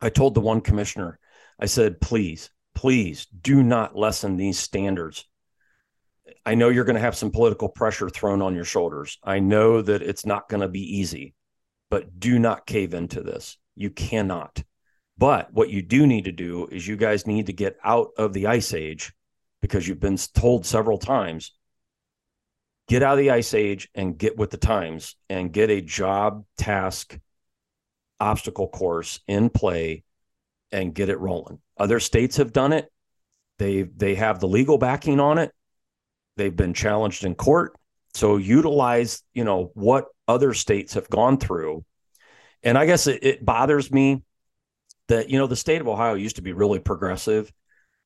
I told the one commissioner, I said, please, please do not lessen these standards I know you're going to have some political pressure thrown on your shoulders. I know that it's not going to be easy, but do not cave into this. You cannot. But what you do need to do is you guys need to get out of the ice age because you've been told several times get out of the ice age and get with the times and get a job task obstacle course in play and get it rolling. Other states have done it. They they have the legal backing on it They've been challenged in court. So utilize, you know, what other states have gone through. And I guess it, it bothers me that, you know, the state of Ohio used to be really progressive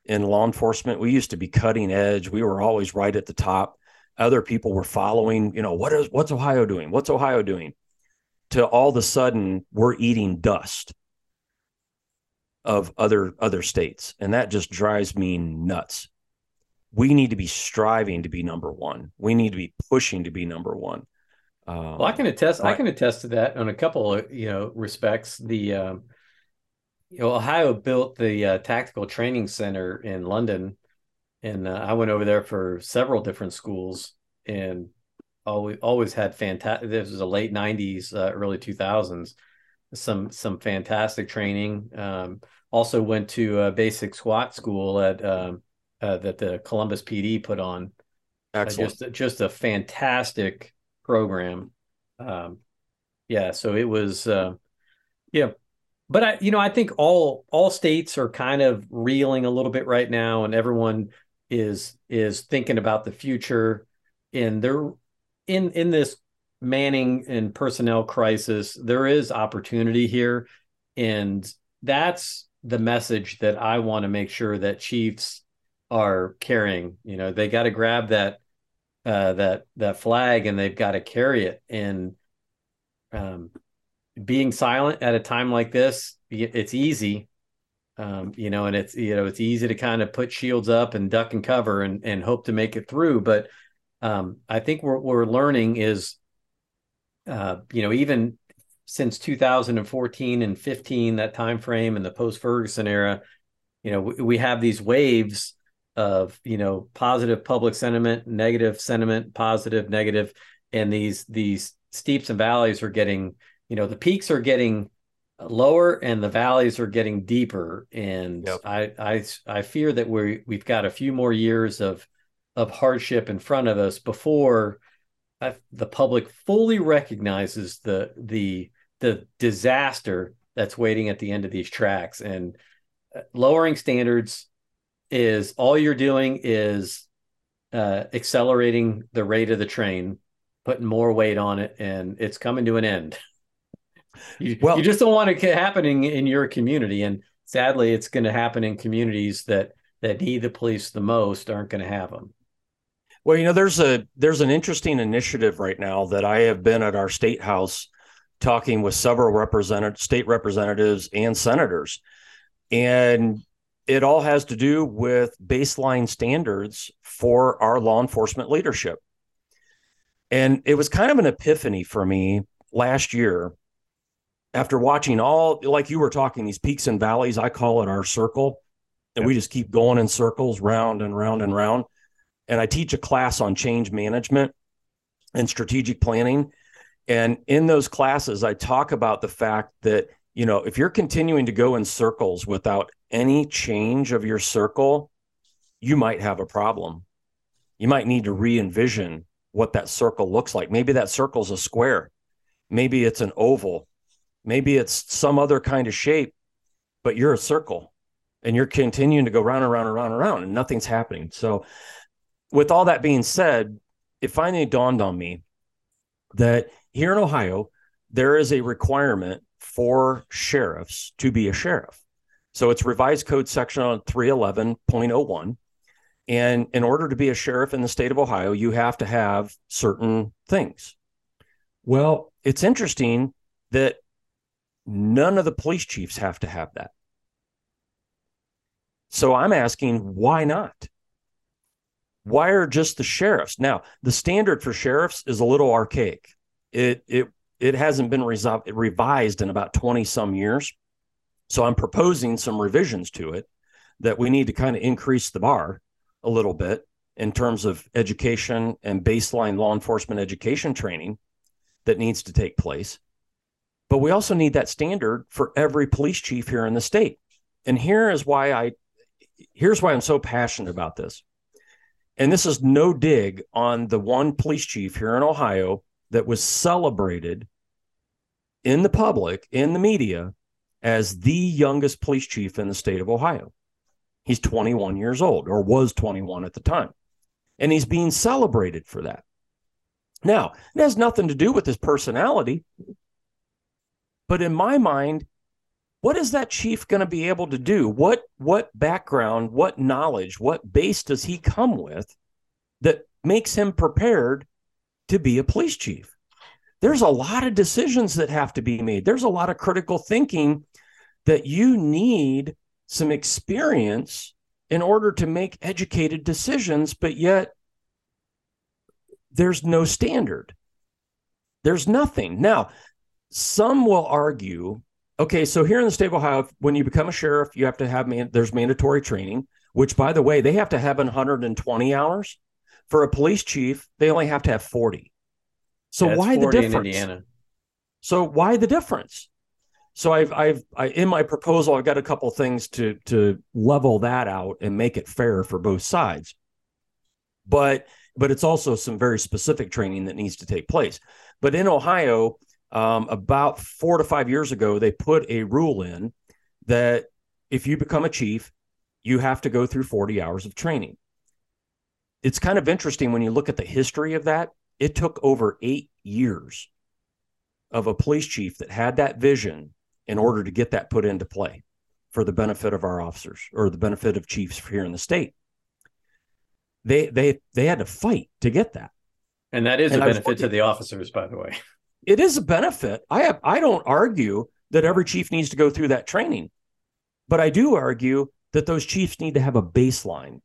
in law enforcement. We used to be cutting edge. We were always right at the top. Other people were following, you know, what is what's Ohio doing? What's Ohio doing? To all of a sudden we're eating dust of other other states. And that just drives me nuts we need to be striving to be number one. We need to be pushing to be number one. Um, well, I can attest. I can attest to that on a couple of you know respects. The um, you know Ohio built the uh, tactical training center in London, and uh, I went over there for several different schools, and always always had fantastic. This was a late '90s, uh, early 2000s. Some some fantastic training. Um, also went to a basic SWAT school at um, uh, that the Columbus PD put on. Excellent. Uh, just just a fantastic program. Um, yeah, so it was uh, yeah, but I you know I think all all states are kind of reeling a little bit right now, and everyone is is thinking about the future. And they're in in this manning and personnel crisis. There is opportunity here, and that's the message that I want to make sure that chiefs are carrying. You know, they got to grab that uh, that that flag and they've got to carry it. And um, being silent at a time like this, it's easy, um, you know, and it's you know it's easy to kind of put shields up and duck and cover and and hope to make it through. But um, I think what we're learning is, uh, you know, even since 2014 and 15, that time frame and the post Ferguson era, you know, we, we have these waves of you know positive public sentiment, negative sentiment, positive, negative, and these these steeps and valleys are getting you know the peaks are getting lower and the valleys are getting deeper and yep. I, I i fear that we we've got a few more years of of hardship in front of us before the public fully recognizes the the the disaster that's waiting at the end of these tracks and uh, lowering standards is all you're doing is uh, accelerating the rate of the train putting more weight on it and it's coming to an end you, well, you just don't want it happening in your community, and sadly, it's going to happen in communities that that need the police the most aren't going to have them. Well, you know, there's a there's an interesting initiative right now that I have been at our state house talking with several representative state representatives and senators, and it all has to do with baseline standards for our law enforcement leadership. And it was kind of an epiphany for me last year after watching all like you were talking these peaks and valleys i call it our circle and yep. we just keep going in circles round and round and round and i teach a class on change management and strategic planning. And in those classes i talk about the fact that you know if you're continuing to go in circles without any change of your circle you might have a problem. You might need to re-envision what that circle looks like. Maybe that circle's a square. Maybe it's an oval. Maybe it's some other kind of shape, but you're a circle and you're continuing to go round and round and round and round and nothing's happening. So, with all that being said, it finally dawned on me that here in Ohio, there is a requirement for sheriffs to be a sheriff. So it's revised code section on 311.01. And in order to be a sheriff in the state of Ohio, you have to have certain things. Well, it's interesting that None of the police chiefs have to have that. So I'm asking, why not? Why are just the sheriffs? Now, the standard for sheriffs is a little archaic. It it it hasn't been resolved, revised in about 20 some years. So I'm proposing some revisions to it that we need to kind of increase the bar a little bit in terms of education and baseline law enforcement education training that needs to take place. But we also need that standard for every police chief here in the state. And here is why I here's why I'm so passionate about this. And this is no dig on the one police chief here in Ohio that was celebrated in the public, in the media, as the youngest police chief in the state of Ohio. He's 21 years old, or was 21 at the time. And he's being celebrated for that. Now, it has nothing to do with his personality. But in my mind, what is that chief going to be able to do? What what background, what knowledge, what base does he come with that makes him prepared to be a police chief? There's a lot of decisions that have to be made. There's a lot of critical thinking that you need some experience in order to make educated decisions, but yet there's no standard. There's nothing. Now, some will argue okay so here in the state of ohio when you become a sheriff you have to have man- there's mandatory training which by the way they have to have 120 hours. For a police chief they only have to have 40 so yeah, why the difference? So why the difference? So I've I've I, in my proposal I've got a couple things to to level that out and make it fair for both sides. But but it's also some very specific training that needs to take place. But in Ohio, um, about four to five years ago, they put a rule in that if you become a chief, you have to go through 40 hours of training. It's kind of interesting when you look at the history of that. It took over eight years of a police chief that had that vision in order to get that put into play for the benefit of our officers or the benefit of chiefs here in the state. They they they had to fight to get that. And that is and a benefit to the officers, by the way. It is a benefit. I have I don't argue that every chief needs to go through that training. But I do argue that those chiefs need to have a baseline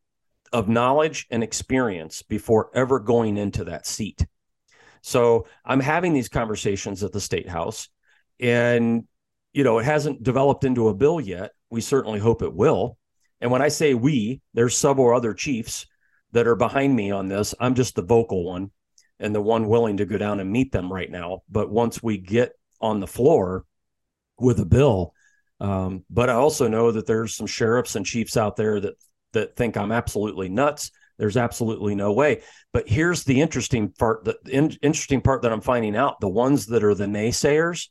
of knowledge and experience before ever going into that seat. So I'm having these conversations at the state house and you know, it hasn't developed into a bill yet. We certainly hope it will. And when I say we, there's several other chiefs that are behind me on this. I'm just the vocal one and the one willing to go down and meet them right now. But once we get on the floor with a bill, um, but I also know that there's some sheriffs and chiefs out there that that think I'm absolutely nuts. There's absolutely no way. But here's the interesting part. The in, interesting part that I'm finding out: the ones that are the naysayers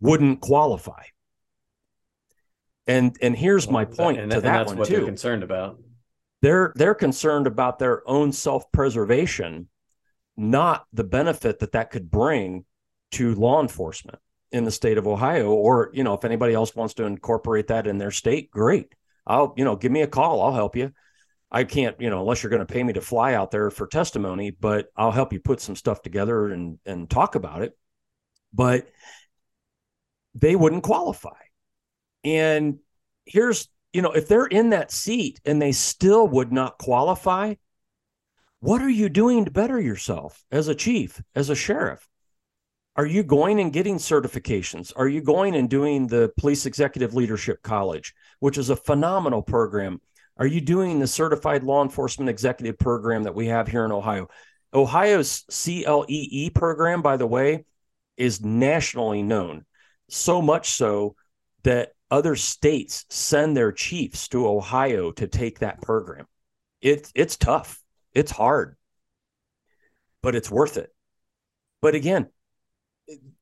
wouldn't qualify. And and here's my point and, to and that that's one what too. they're concerned about. They're they're concerned about their own self preservation, not the benefit that that could bring to law enforcement in the state of Ohio. Or you know, if anybody else wants to incorporate that in their state, great. I'll you know give me a call. I'll help you. I can't, you know, unless you're going to pay me to fly out there for testimony, but I'll help you put some stuff together and and talk about it. But they wouldn't qualify. And here's, you know, if they're in that seat and they still would not qualify, what are you doing to better yourself as a chief, as a sheriff? Are you going and getting certifications? Are you going and doing the Police Executive Leadership College, which is a phenomenal program? Are you doing the Certified Law Enforcement Executive Program that we have here in Ohio? Ohio's CLEE program, by the way, is nationally known so much so that other states send their chiefs to Ohio to take that program. It's it's tough. It's hard. But it's worth it. But again,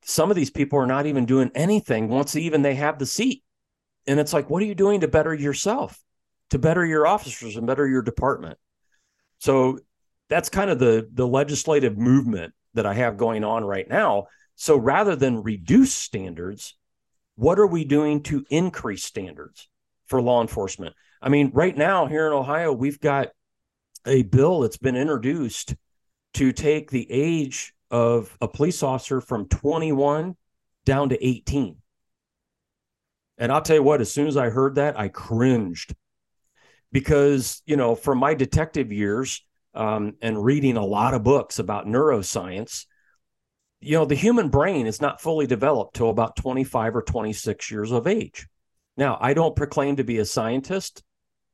some of these people are not even doing anything once even they have the seat. And it's like, what are you doing to better yourself, to better your officers and better your department? So that's kind of the the legislative movement that I have going on right now so rather than reduce standards, what are we doing to increase standards for law enforcement? I mean, right now here in Ohio, we've got a bill that's been introduced to take the age of a police officer from 21 down to 18. And I'll tell you what, as soon as I heard that, I cringed because, you know, from my detective years um, and reading a lot of books about neuroscience, you know, the human brain is not fully developed till about 25 or 26 years of age. Now, I don't proclaim to be a scientist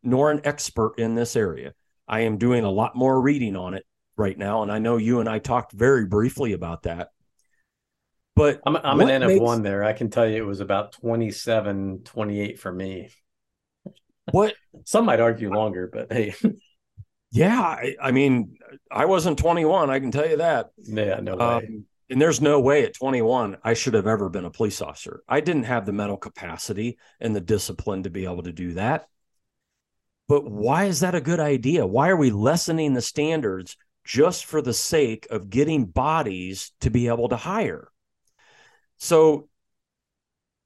nor an expert in this area. I am doing a lot more reading on it right now. And I know you and I talked very briefly about that. But I'm, I'm an N of one there. I can tell you it was about 27, 28 for me. What some might argue longer, but hey. Yeah, I, I, mean, I wasn't 21. I can tell you that. Yeah, no way. Um, and there's no way at 21 I should have ever been a police officer. I didn't have the mental capacity and the discipline to be able to do that. But why is that a good idea? Why are we lessening the standards just for the sake of getting bodies to be able to hire? So,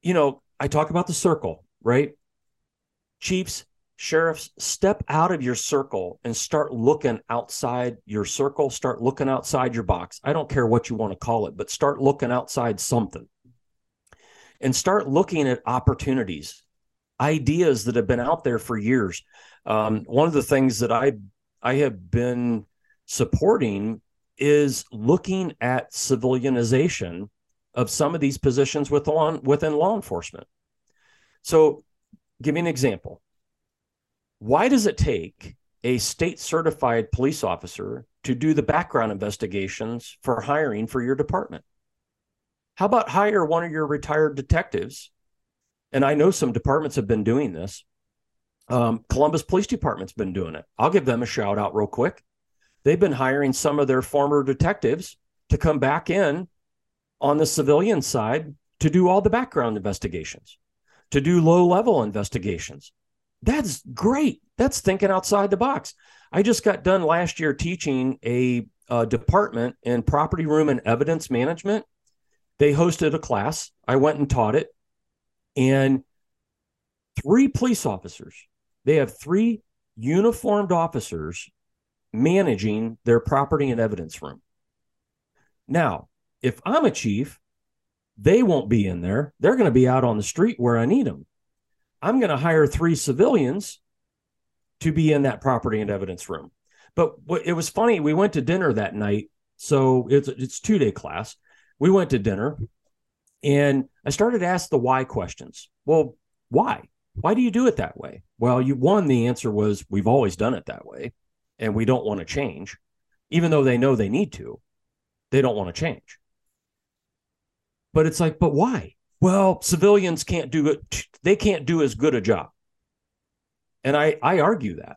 you know, I talk about the circle, right? Chiefs, sheriffs step out of your circle and start looking outside your circle start looking outside your box i don't care what you want to call it but start looking outside something and start looking at opportunities ideas that have been out there for years um, one of the things that i i have been supporting is looking at civilianization of some of these positions with law, within law enforcement so give me an example why does it take a state certified police officer to do the background investigations for hiring for your department? How about hire one of your retired detectives? And I know some departments have been doing this. Um, Columbus Police Department's been doing it. I'll give them a shout out real quick. They've been hiring some of their former detectives to come back in on the civilian side to do all the background investigations, to do low level investigations, that's great. That's thinking outside the box. I just got done last year teaching a, a department in property room and evidence management. They hosted a class. I went and taught it. And three police officers, they have three uniformed officers managing their property and evidence room. Now, if I'm a chief They won't be in there. They're going to be out on the street where I need them. I'm going to hire three civilians to be in that property and evidence room. But it was funny. We went to dinner that night. So it's it's two day class. We went to dinner, and I started to ask the why questions. Well, why? Why do you do it that way? Well, you one the answer was we've always done it that way, and we don't want to change, even though they know they need to. They don't want to change. But it's like, but why? Well, civilians can't do it. They can't do as good a job. And I, I argue that.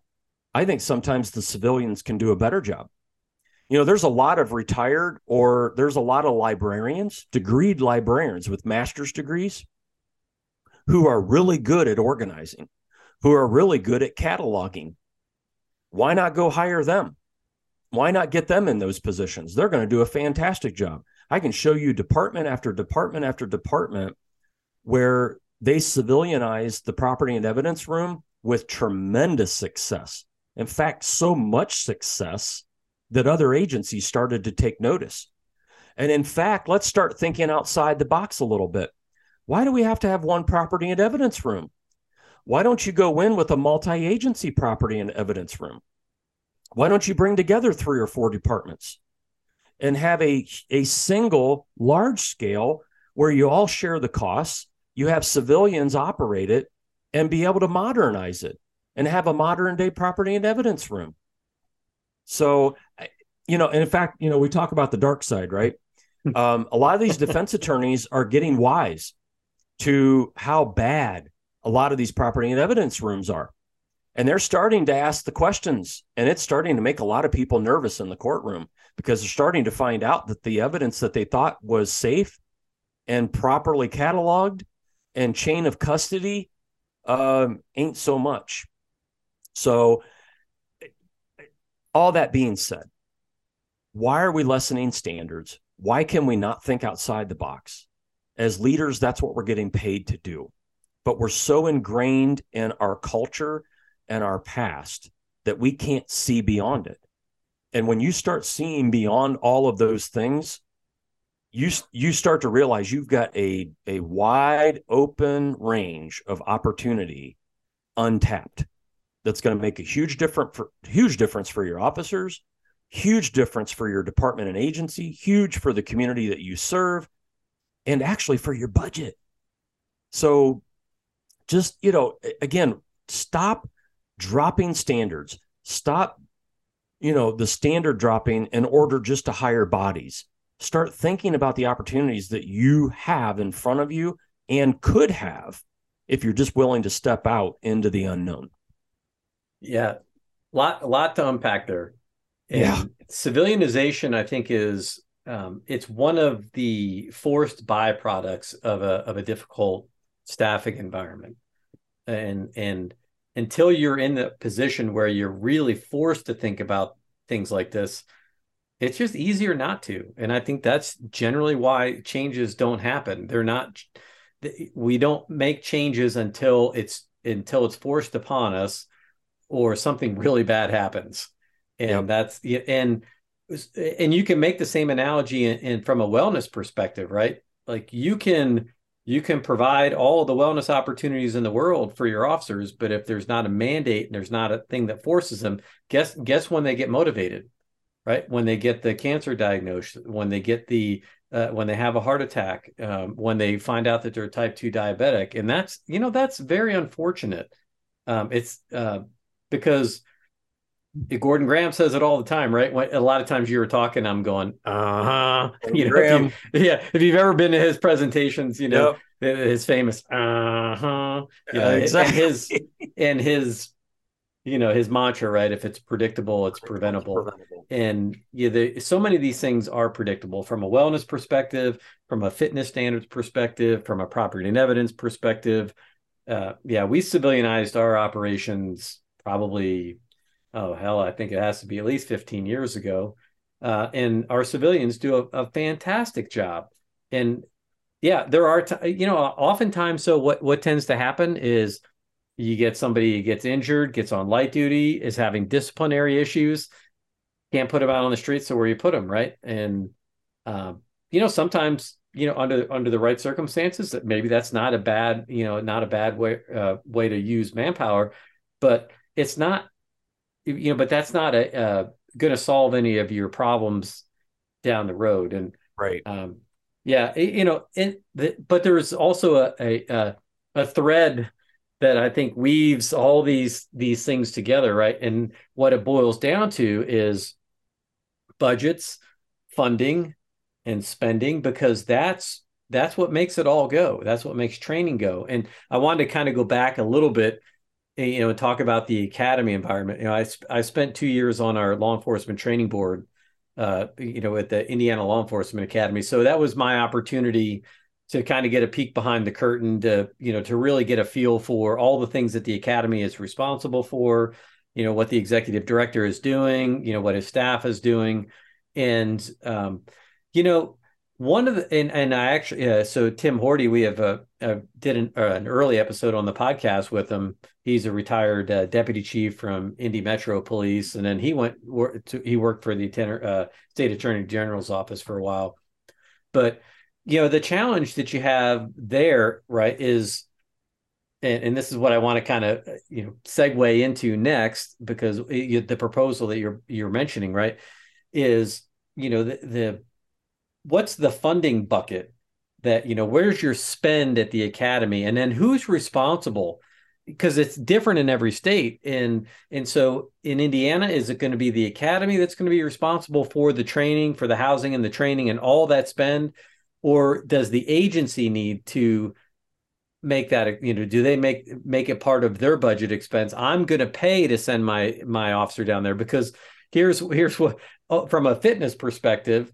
I think sometimes the civilians can do a better job. You know, there's a lot of retired or there's a lot of librarians, degreed librarians with master's degrees who are really good at organizing, who are really good at cataloging. Why not go hire them? Why not get them in those positions? They're going to do a fantastic job. I can show you department after department after department where they civilianized the property and evidence room with tremendous success. In fact, so much success that other agencies started to take notice. And in fact, let's start thinking outside the box a little bit. Why do we have to have one property and evidence room? Why don't you go in with a multi agency property and evidence room? Why don't you bring together three or four departments and have a, a single large scale where you all share the costs? You have civilians operate it and be able to modernize it and have a modern day property and evidence room. So, you know, and in fact, you know, we talk about the dark side, right? Um, a lot of these defense attorneys are getting wise to how bad a lot of these property and evidence rooms are. And they're starting to ask the questions, and it's starting to make a lot of people nervous in the courtroom because they're starting to find out that the evidence that they thought was safe and properly cataloged and chain of custody um, ain't so much. So, all that being said, why are we lessening standards? Why can we not think outside the box? As leaders, that's what we're getting paid to do. But we're so ingrained in our culture and our past that we can't see beyond it. And when you start seeing beyond all of those things, you you start to realize you've got a a wide open range of opportunity untapped that's going to make a huge different for huge difference for your officers huge difference for your department and agency huge for the community that you serve and actually for your budget. So just you know again stop dropping standards. Stop you know the standard dropping in order just to hire bodies. Start thinking about the opportunities that you have in front of you and could have if you're just willing to step out into the unknown. Yeah. Lot a lot to unpack there. And yeah. civilianization, I think, is um, it's one of the forced byproducts of a of a difficult staffing environment. And and until you're in the position where you're really forced to think about things like this, it's just easier not to and i think that's generally why changes don't happen they're not we don't make changes until it's until it's forced upon us or something really bad happens and yep. that's and and you can make the same analogy in, in, from a wellness perspective right like you can you can provide all the wellness opportunities in the world for your officers but if there's not a mandate and there's not a thing that forces them guess guess when they get motivated right? When they get the cancer diagnosis, when they get the uh, when they have a heart attack, um, when they find out that they're a type two diabetic, and that's you know that's very unfortunate. Um, it's uh, because Gordon Graham says it all the time, right? When, a lot of times you were talking, I'm going, uh huh. You know, if you, yeah. If you've ever been to his presentations, you know yep. his famous uh huh. You know, uh, exactly. And his and his you know his mantra right if it's predictable it's preventable, it's preventable. and yeah the, so many of these things are predictable from a wellness perspective from a fitness standards perspective from a property and evidence perspective uh, yeah we civilianized our operations probably oh hell i think it has to be at least 15 years ago uh, and our civilians do a, a fantastic job and yeah there are t- you know oftentimes so what what tends to happen is you get somebody gets injured, gets on light duty, is having disciplinary issues, can't put them out on the street. So where you put them, right? And uh, you know, sometimes you know under under the right circumstances that maybe that's not a bad you know not a bad way uh, way to use manpower but it's not you know but that's not a uh, going to solve any of your problems down the road and right um, yeah you know it, the, but there's also a, a a thread that I think weaves all these these things together right and what it boils down to is budgets funding and spending because that's that's what makes it all go. That's what makes training go. And I wanted to kind of go back a little bit, you know, talk about the academy environment. You know, I I spent two years on our law enforcement training board, uh, you know, at the Indiana Law Enforcement Academy. So that was my opportunity to kind of get a peek behind the curtain to you know to really get a feel for all the things that the academy is responsible for you know what the executive director is doing you know what his staff is doing and um, you know one of the and, and i actually uh, so tim horty we have a, a did an, uh, an, early episode on the podcast with him. He's a retired uh, deputy chief from indy metro police and then he went to, he worked for the tenor, uh, state attorney general's office for a while. But you know the challenge that you have there right is and, and this is what i want to kind of you know segue into next because it, the proposal that you're you're mentioning right is you know the, the what's the funding bucket that you know where's your spend at the academy? And then who's responsible? Because it's different in every state. And and so in indiana is it going to be the academy that's going to be responsible for the training for the housing and the training and all that spend? Or does the agency need to make that you know do they make make it part of their budget expense? I'm going to pay to send my my officer down there because here's here's what oh, from a fitness perspective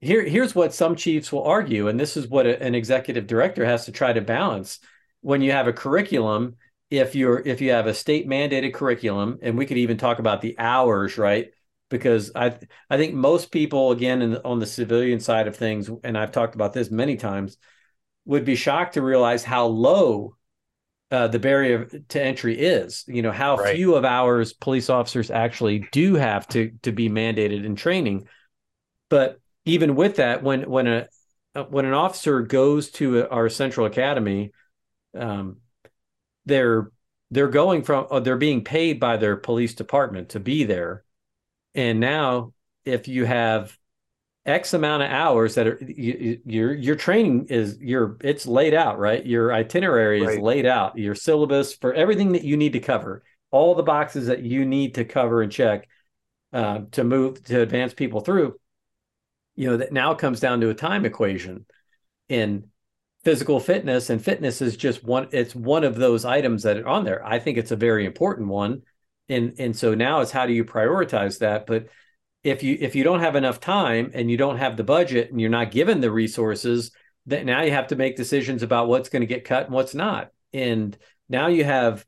here here's what some chiefs will argue and this is what a, an executive director has to try to balance when you have a curriculum if you're if you have a state mandated curriculum and we could even talk about the hours right because i i think most people again in, on the civilian side of things and i've talked about this many times would be shocked to realize how low uh, the barrier to entry is. You know how right. few of ours police officers actually do have to to be mandated in training. But even with that, when when a when an officer goes to our central academy, um, they're they're going from uh, they're being paid by their police department to be there, and now if you have X amount of hours that are you, your your training is your it's laid out right. Your itinerary right. is laid out. Your syllabus for everything that you need to cover, all the boxes that you need to cover and check uh, to move to advance people through. You know that now comes down to a time equation, in physical fitness, and fitness is just one. It's one of those items that are on there. I think it's a very important one, and and so now it's how do you prioritize that, but if you if you don't have enough time and you don't have the budget and you're not given the resources that now you have to make decisions about what's going to get cut and what's not and now you have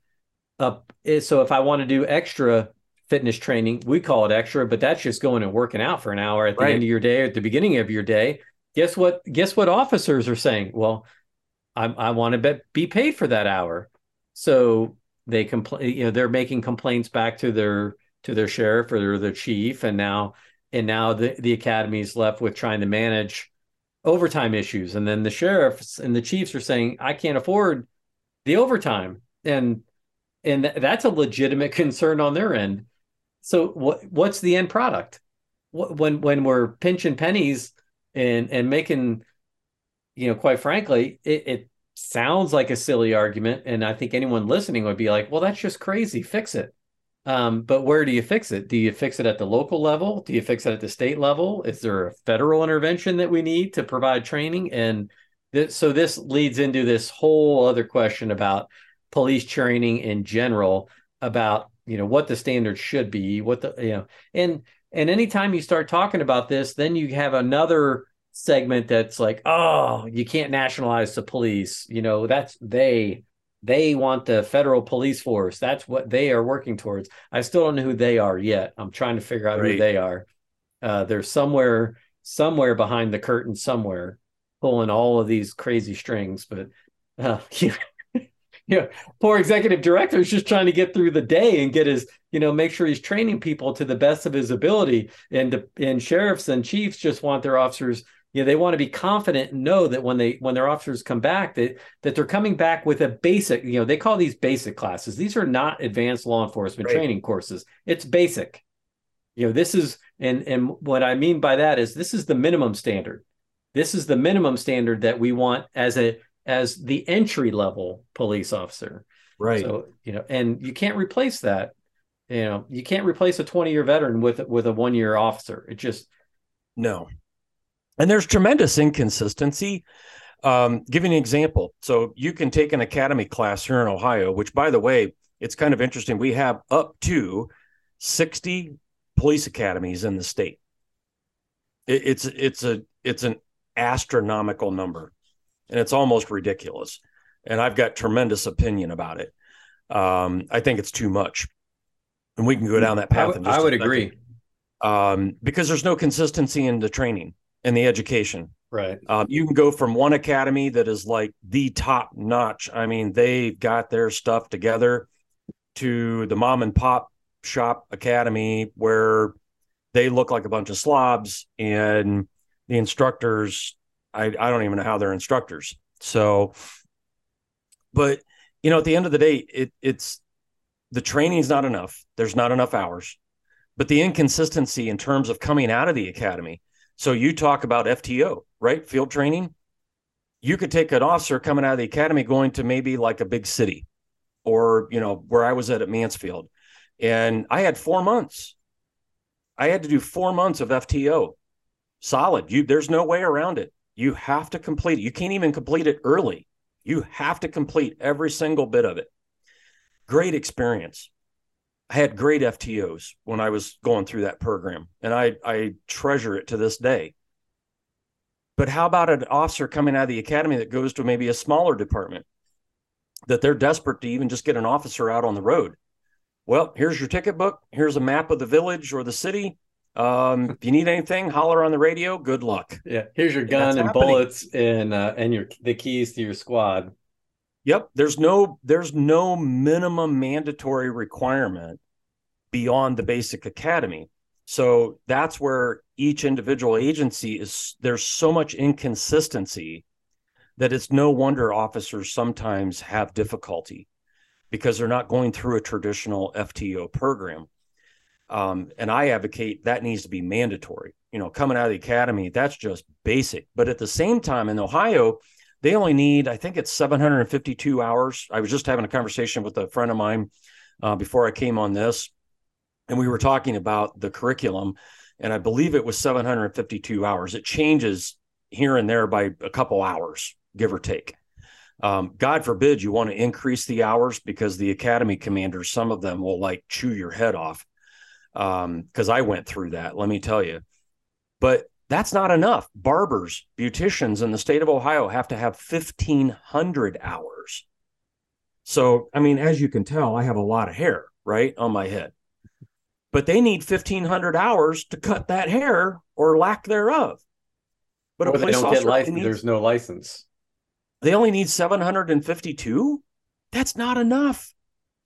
a so if i want to do extra fitness training we call it extra but that's just going and working out for an hour at the right. end of your day or at the beginning of your day. Guess what guess what officers are saying? Well i, I want to be paid for that hour. So they complain you know they're making complaints back to their to their sheriff or their chief, and now and now the the academy is left with trying to manage overtime issues, and then the sheriffs and the chiefs are saying, "I can't afford the overtime," and and that's a legitimate concern on their end. So what what's the end product? When when we're pinching pennies and and making, you know, quite frankly, it, it sounds like a silly argument, and I think anyone listening would be like, "Well, that's just crazy. Fix it." Um, but where do you fix it? Do you fix it at the local level? Do you fix it at the state level? Is there a federal intervention that we need to provide training? And th- so this leads into this whole other question about police training in general, about you know what the standards should be, what the you know, and and anytime you start talking about this, then you have another segment that's like, oh, you can't nationalize the police. You know, that's they they want the federal police force. That's what they are working towards. I still don't know who they are yet. I'm trying to figure out who they are. Uh, they're somewhere, somewhere behind the curtain, somewhere pulling all of these crazy strings. But uh, yeah, yeah, poor executive director is just trying to get through the day and get his, you know, make sure he's training people to the best of his ability. And and sheriffs and chiefs just want their officers you know they want to be confident and know that when they when their officers come back that that they're coming back with a basic you know they call these basic classes these are not advanced law enforcement right. training courses it's basic you know this is and and what i mean by that is this is the minimum standard this is the minimum standard that we want as a as the entry level police officer. Right. So you know and you can't replace that. You know you can't replace a 20 year veteran with with a one year officer. It just no. And there's tremendous inconsistency. Um, giving an example. So you can take an academy class here in ohio which by the way it's kind of interesting. We have up to 60 police academies in the state. It, it's it's a it's an astronomical number and it's almost ridiculous and i've got tremendous opinion about it um, i think it's too much and we can go down that path. I, would agree. Um, because there's no consistency in the training and the education. Right. Um, you can go from one academy that is like the top notch. I mean, they've got their stuff together to the mom and pop shop academy where they look like a bunch of slobs and the instructors, I, I don't even know how they're instructors. So, but you know, at the end of the day, it, it's the training is not enough. There's not enough hours, but the inconsistency in terms of coming out of the academy. So you talk about FTO, right? Field training. You could take an officer coming out of the academy going to maybe like a big city or, you know, where I was at at Mansfield. And I had four months. I had to do four months of FTO. Solid. You there's no way around it. You have to complete it. You can't even complete it early. You have to complete every single bit of it great experience. I had great FTOs when I was going through that program, and I, I treasure it to this day. But how about an officer coming out of the academy that goes to maybe a smaller department that they're desperate to even just get an officer out on the road? Well, here's your ticket book. Here's a map of the village or the city. Um, if you need anything, holler on the radio. Good luck. Yeah, here's your gun and happening. bullets and uh, and your the keys to your squad. Yep, there's no there's no minimum mandatory requirement beyond the basic academy. So that's where each individual agency is there's so much inconsistency that it's no wonder officers sometimes have difficulty because they're not going through a traditional FTO program. Um, and I advocate that needs to be mandatory. You know, coming out of the academy, that's just basic. But at the same time, in Ohio, they only need, I think it's 752 hours. I was just having a conversation with a friend of mine uh, before I came on this, and we were talking about the curriculum, and I believe it was 752 hours. It changes here and there by a couple hours, give or take. Um, God forbid you want to increase the hours because the academy commanders, some of them will like chew your head off. Because um, I went through that, let me tell you. But that's not enough. Barbers, beauticians in the state of Ohio have to have 1,500 hours. So, I mean, as you can tell, I have a lot of hair, right, on my head. But they need 1,500 hours to cut that hair or lack thereof. But or they don't get license. Needs, there's no license. They only need 752. That's not enough.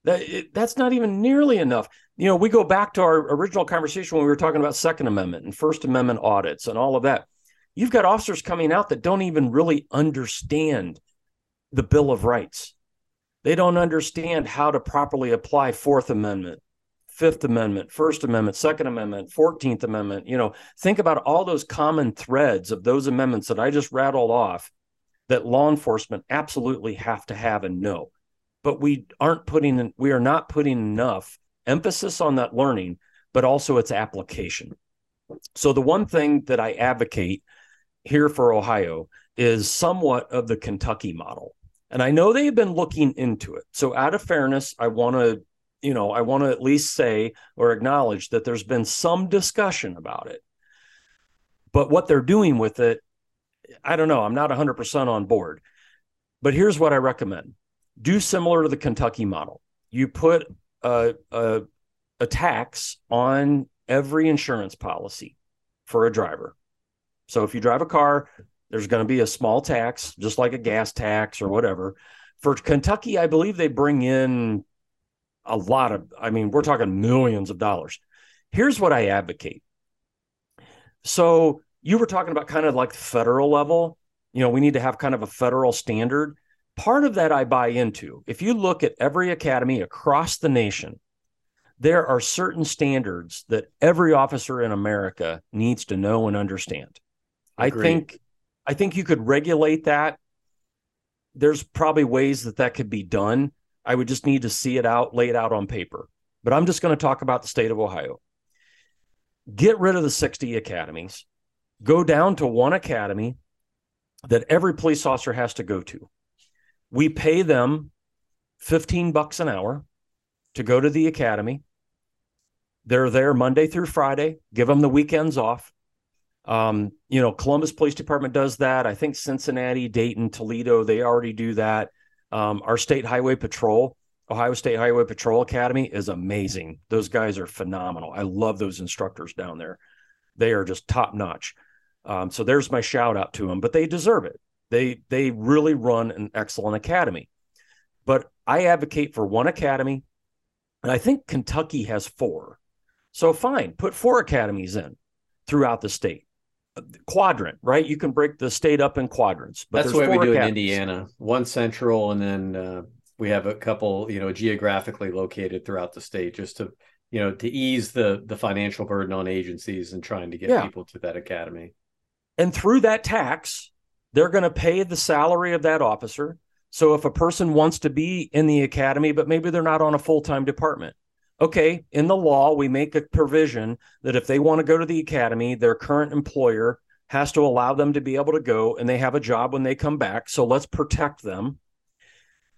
That, that's not even nearly enough you know, we go back to our original conversation when we were talking about Second Amendment and First Amendment audits and all of that. You've got officers coming out that don't even really understand the Bill of Rights. They don't understand how to properly apply Fourth Amendment, Fifth Amendment, First Amendment, Second Amendment, 14th Amendment. You know, think about all those common threads of those amendments that I just rattled off that law enforcement absolutely have to have and know. But we aren't putting, we are not putting enough emphasis on that learning, but also its application. So, the one thing that I advocate here for Ohio is somewhat of the Kentucky model. And I know they've been looking into it. So, out of fairness, I want to, you know, I want to at least say or acknowledge that there's been some discussion about it. But what they're doing with it, I don't know. I'm not 100% on board. But here's what I recommend do similar to the Kentucky model. You put a, a, tax on every insurance policy for a driver. So if you drive a car, there's going to be a small tax, just like a gas tax or whatever. For Kentucky, I believe they bring in a lot of, I mean, we're talking millions of dollars. Here's what I advocate. So you were talking about kind of like federal level. You know, we need to have kind of a federal standard. Part of that I buy into. If you look at every academy across the nation, there are certain standards that every officer in America needs to know and understand. Agreed. I think I think you could regulate that. There's probably ways that that could be done. I would just need to see it out, lay it out on paper. But I'm just going to talk about the state of Ohio. Get rid of the 60 academies. Go down to one academy that every police officer has to go to. We pay them 15 bucks an hour to go to the academy. They're there Monday through Friday. Give them the weekends off. Um, you know, Columbus Police Department does that. I think Cincinnati, Dayton, Toledo, they already do that. Um, our state highway patrol, Ohio State Highway Patrol Academy, is amazing. Those guys are phenomenal. I love those instructors down there. They are just top notch. Um, so there's my shout out to them, but they deserve it. They they really run an excellent academy. But I advocate for one academy, and I think Kentucky has four. So fine, put four academies in throughout the state. Quadrant, right? You can break the state up in quadrants. But That's the way we do academies. in Indiana. One central, and then uh, we have a couple, you know, geographically located throughout the state, just to you know to ease the the financial burden on agencies and trying to get yeah. people to that academy. And through that tax, they're going to pay the salary of that officer. So if a person wants to be in the academy, but maybe they're not on a full time department, okay, in the law, we make a provision that if they want to go to the academy, their current employer has to allow them to be able to go and they have a job when they come back. So let's protect them.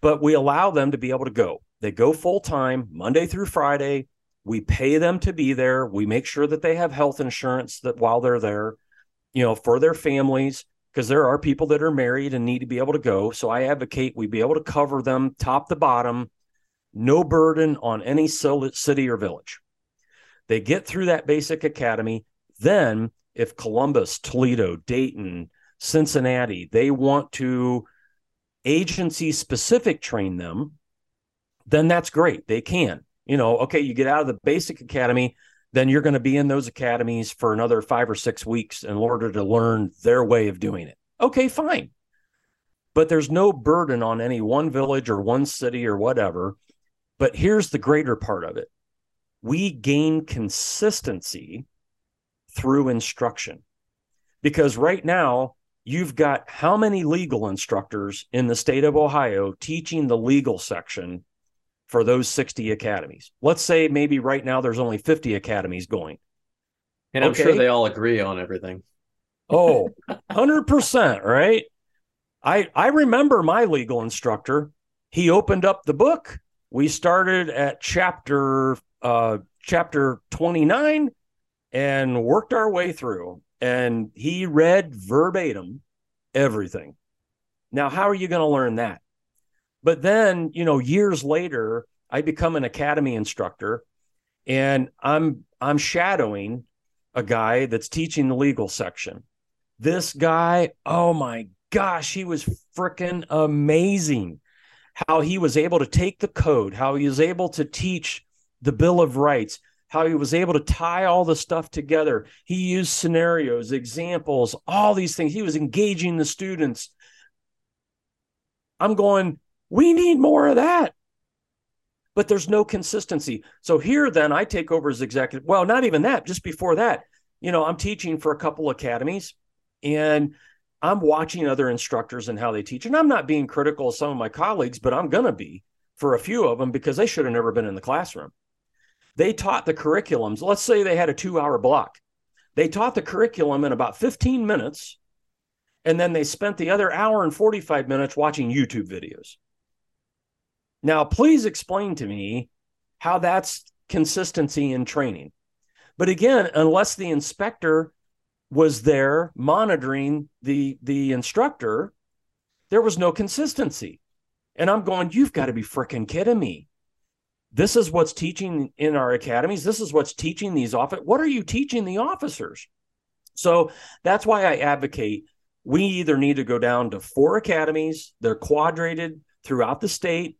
But we allow them to be able to go. They go full time Monday through Friday. We pay them to be there. We make sure that they have health insurance that while they're there, you know, for their families, because there are people that are married and need to be able to go. So I advocate we be able to cover them top to bottom no burden on any city or village. They get through that basic academy. Then, if Columbus, Toledo, Dayton, Cincinnati, they want to agency specific train them, then that's great. They can. You know, okay, you get out of the basic academy, then you're going to be in those academies for another five or six weeks in order to learn their way of doing it. Okay, fine. But there's no burden on any one village or one city or whatever but here's the greater part of it we gain consistency through instruction. Because right now, you've got how many legal instructors in the state of Ohio teaching the legal section for those 60 academies? Let's say maybe right now there's only 50 academies going. And I'm okay. sure they all agree on everything. Oh, 100%, right? I I remember my legal instructor. He opened up the book we started at chapter uh, chapter 29 and worked our way through and he read verbatim everything now how are you going to learn that but then you know years later i become an academy instructor and i'm i'm shadowing a guy that's teaching the legal section this guy oh my gosh he was freaking amazing how he was able to take the code, how he was able to teach the Bill of Rights, how he was able to tie all the stuff together. He used scenarios, examples, all these things. He was engaging the students. I'm going, we need more of that. But there's no consistency. So here, then, I take over as executive. Well, not even that, just before that, you know, I'm teaching for a couple academies and I'm watching other instructors and how they teach. And I'm not being critical of some of my colleagues, but I'm going to be for a few of them because they should have never been in the classroom. They taught the curriculums. Let's say they had a two hour block. They taught the curriculum in about 15 minutes. And then they spent the other hour and 45 minutes watching YouTube videos. Now, please explain to me how that's consistency in training. But again, unless the inspector was there monitoring the the instructor there was no consistency. And i'm going you've got to be freaking kidding me. This is what's teaching in our academies. This is what's teaching these off what are you teaching the officers? So that's why i advocate we either need to go down to four academies. They're quadrated throughout the state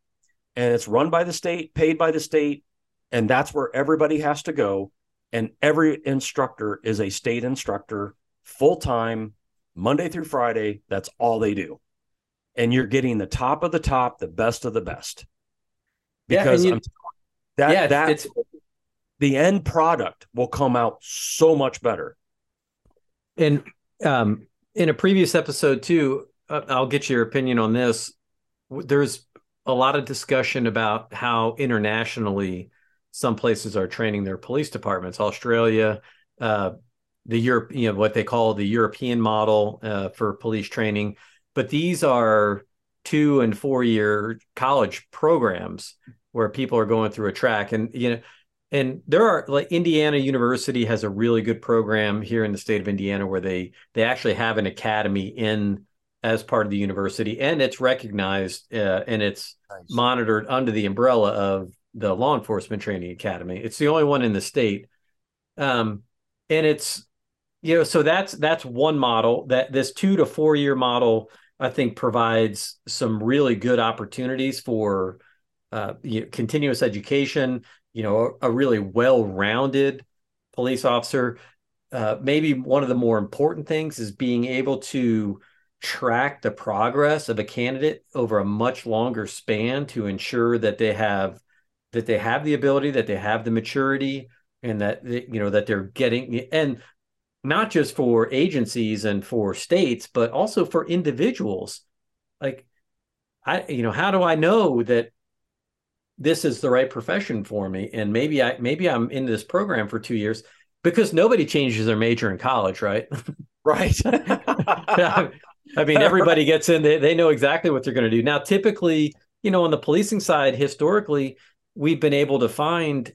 and it's run by the state paid by the state and that's where everybody has to go and every instructor is a state instructor full time, Monday through Friday. That's all they do. And you're getting the top of the top, the best of the best. Because yeah, you, that, yeah, that, it's, the end product will come out so much better. And um, in a previous episode, too, uh, I'll get your opinion on this. There's a lot of discussion about how internationally some places are training their police departments. Australia, uh, the Europe, you know, what they call the European model uh, for police training, but these are two and four year college programs where people are going through a track, and you know, and there are like Indiana University has a really good program here in the state of Indiana where they they actually have an academy in as part of the university, and it's recognized uh, and it's nice. monitored under the umbrella of the Law Enforcement Training Academy. It's the only one in the state, um, and it's you know so that's that's one model that this two to four year model I think provides some really good opportunities for uh, you know, continuous education. You know, a, a really well rounded police officer. Uh, maybe one of the more important things is being able to track the progress of a candidate over a much longer span to ensure that they have that they have the ability that they have the maturity and that they, you know that they're getting and not just for agencies and for states but also for individuals. Like i you know how do i know that this is the right profession for me? And maybe i maybe i'm in this program for 2 years because nobody changes their major in college right? Right I mean, everybody gets in, they, they know exactly what they're going to do. Now, typically, you know, on the policing side, historically, we've been able to find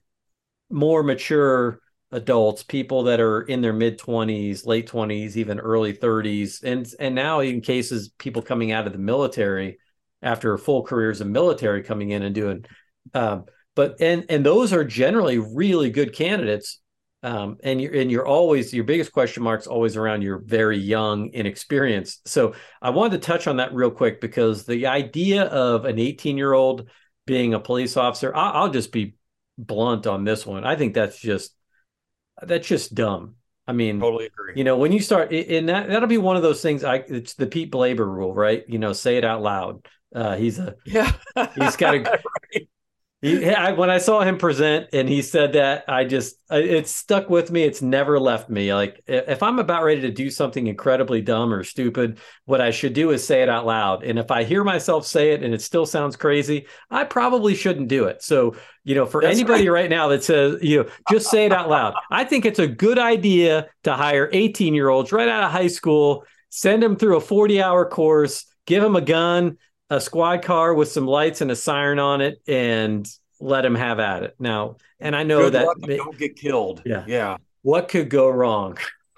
more mature adults, people that are in their mid 20s, late 20s, even early 30s. And and now in cases people coming out of the military after full careers of military coming in and doing um, but and and those are generally really good candidates um, and you're and you're always your biggest question marks always around your very young inexperienced. So I wanted to touch on that real quick because the idea of an 18 year old being a police officer, I, will just be blunt on this one. I think that's just that's just dumb. I mean, totally agree. You know, when you start, and that that'll be one of those things. I it's the Pete Blaber rule, right? You know, say it out loud. Uh, he's a yeah. he's got a right. He, I, when I saw him present and he said that, I just it stuck with me. It's never left me. Like if I'm about ready to do something incredibly dumb or stupid, what I should do is say it out loud. And if I hear myself say it and it still sounds crazy, I probably shouldn't do it. So you know, for That's anybody right. right now that says you know, just say it out loud. I think it's a good idea to hire 18 year olds right out of high school, send them through a 40 hour course, give them a gun a squad car with some lights and a siren on it and let him have at it. Now, and I know Good that don't get killed. Yeah. Yeah. What could go wrong?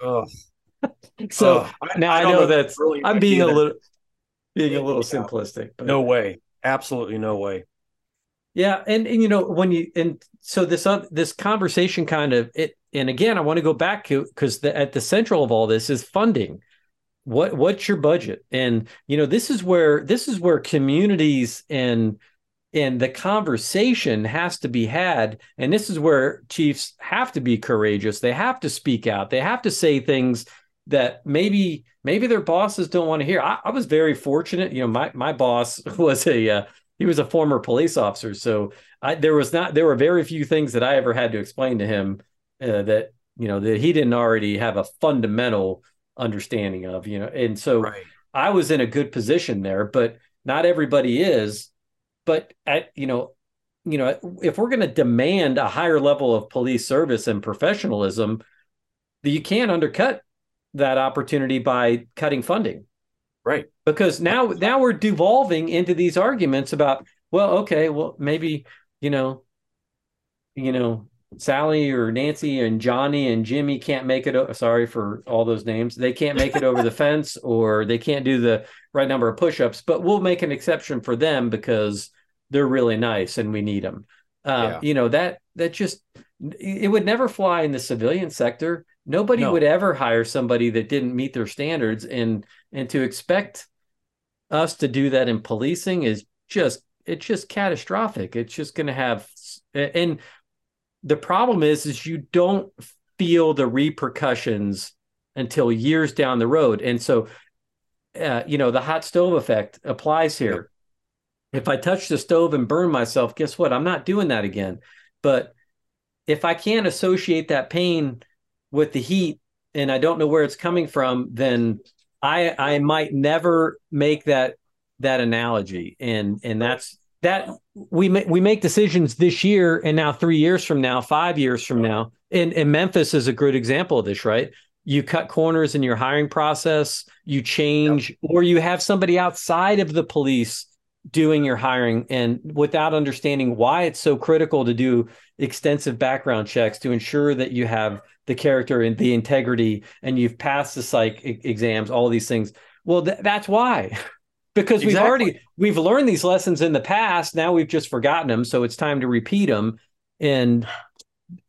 so now I, I know, that really I'm being a little being a little yeah. simplistic. But, no way. Absolutely no way. Yeah, and, and you know when you and so this uh, this conversation kind of it and again I want to go back to because at the central of all this is funding what what's your budget? And you know this is where this is where communities and and the conversation has to be had. And this is where chiefs have to be courageous. They have to speak out. They have to say things that maybe maybe their bosses don't want to hear. I, I was very fortunate. You know my my boss was a uh, he was a former police officer. So I, there was not there were very few things that i ever had to explain to him uh, that you know that he didn't already have a fundamental understanding of, you know. And so right. I was in a good position there, but not everybody is. But at you know, you know, if we're going to demand a higher level of police service and professionalism, you can't undercut that opportunity by cutting funding. Right. Because now now we're devolving into these arguments about, well, okay, well, maybe, you know, you know, Sally or Nancy and Johnny and Jimmy can't make it. Sorry for all those names. They can't make it over the fence, or they can't do the right number of push-ups. But we'll make an exception for them because they're really nice and we need them. Uh, yeah. You know that that just it would never fly in the civilian sector. Nobody no. would ever hire somebody that didn't meet their standards, and and to expect us to do that in policing is just it's just catastrophic. It's just going to have and the problem is is you don't feel the repercussions until years down the road. And so, uh, you know, the hot stove effect applies here. Yep. If I touch the stove and burn myself, guess what? I'm not doing that again. But if I can't associate that pain with the heat and I don't know where it's coming from, then I I might never make that that analogy. And and that's that we make we make decisions this year and now three years from now, five years from now. And, and Memphis is a good example of this, right? You cut corners in your hiring process, you change, yep. or you have somebody outside of the police doing your hiring and without understanding why it's so critical to do extensive background checks to ensure that you have the character and the integrity and you've passed the psych exams all these things well th- that's why because exactly. we've already we've learned these lessons in the past now we've just forgotten them so it's time to repeat them and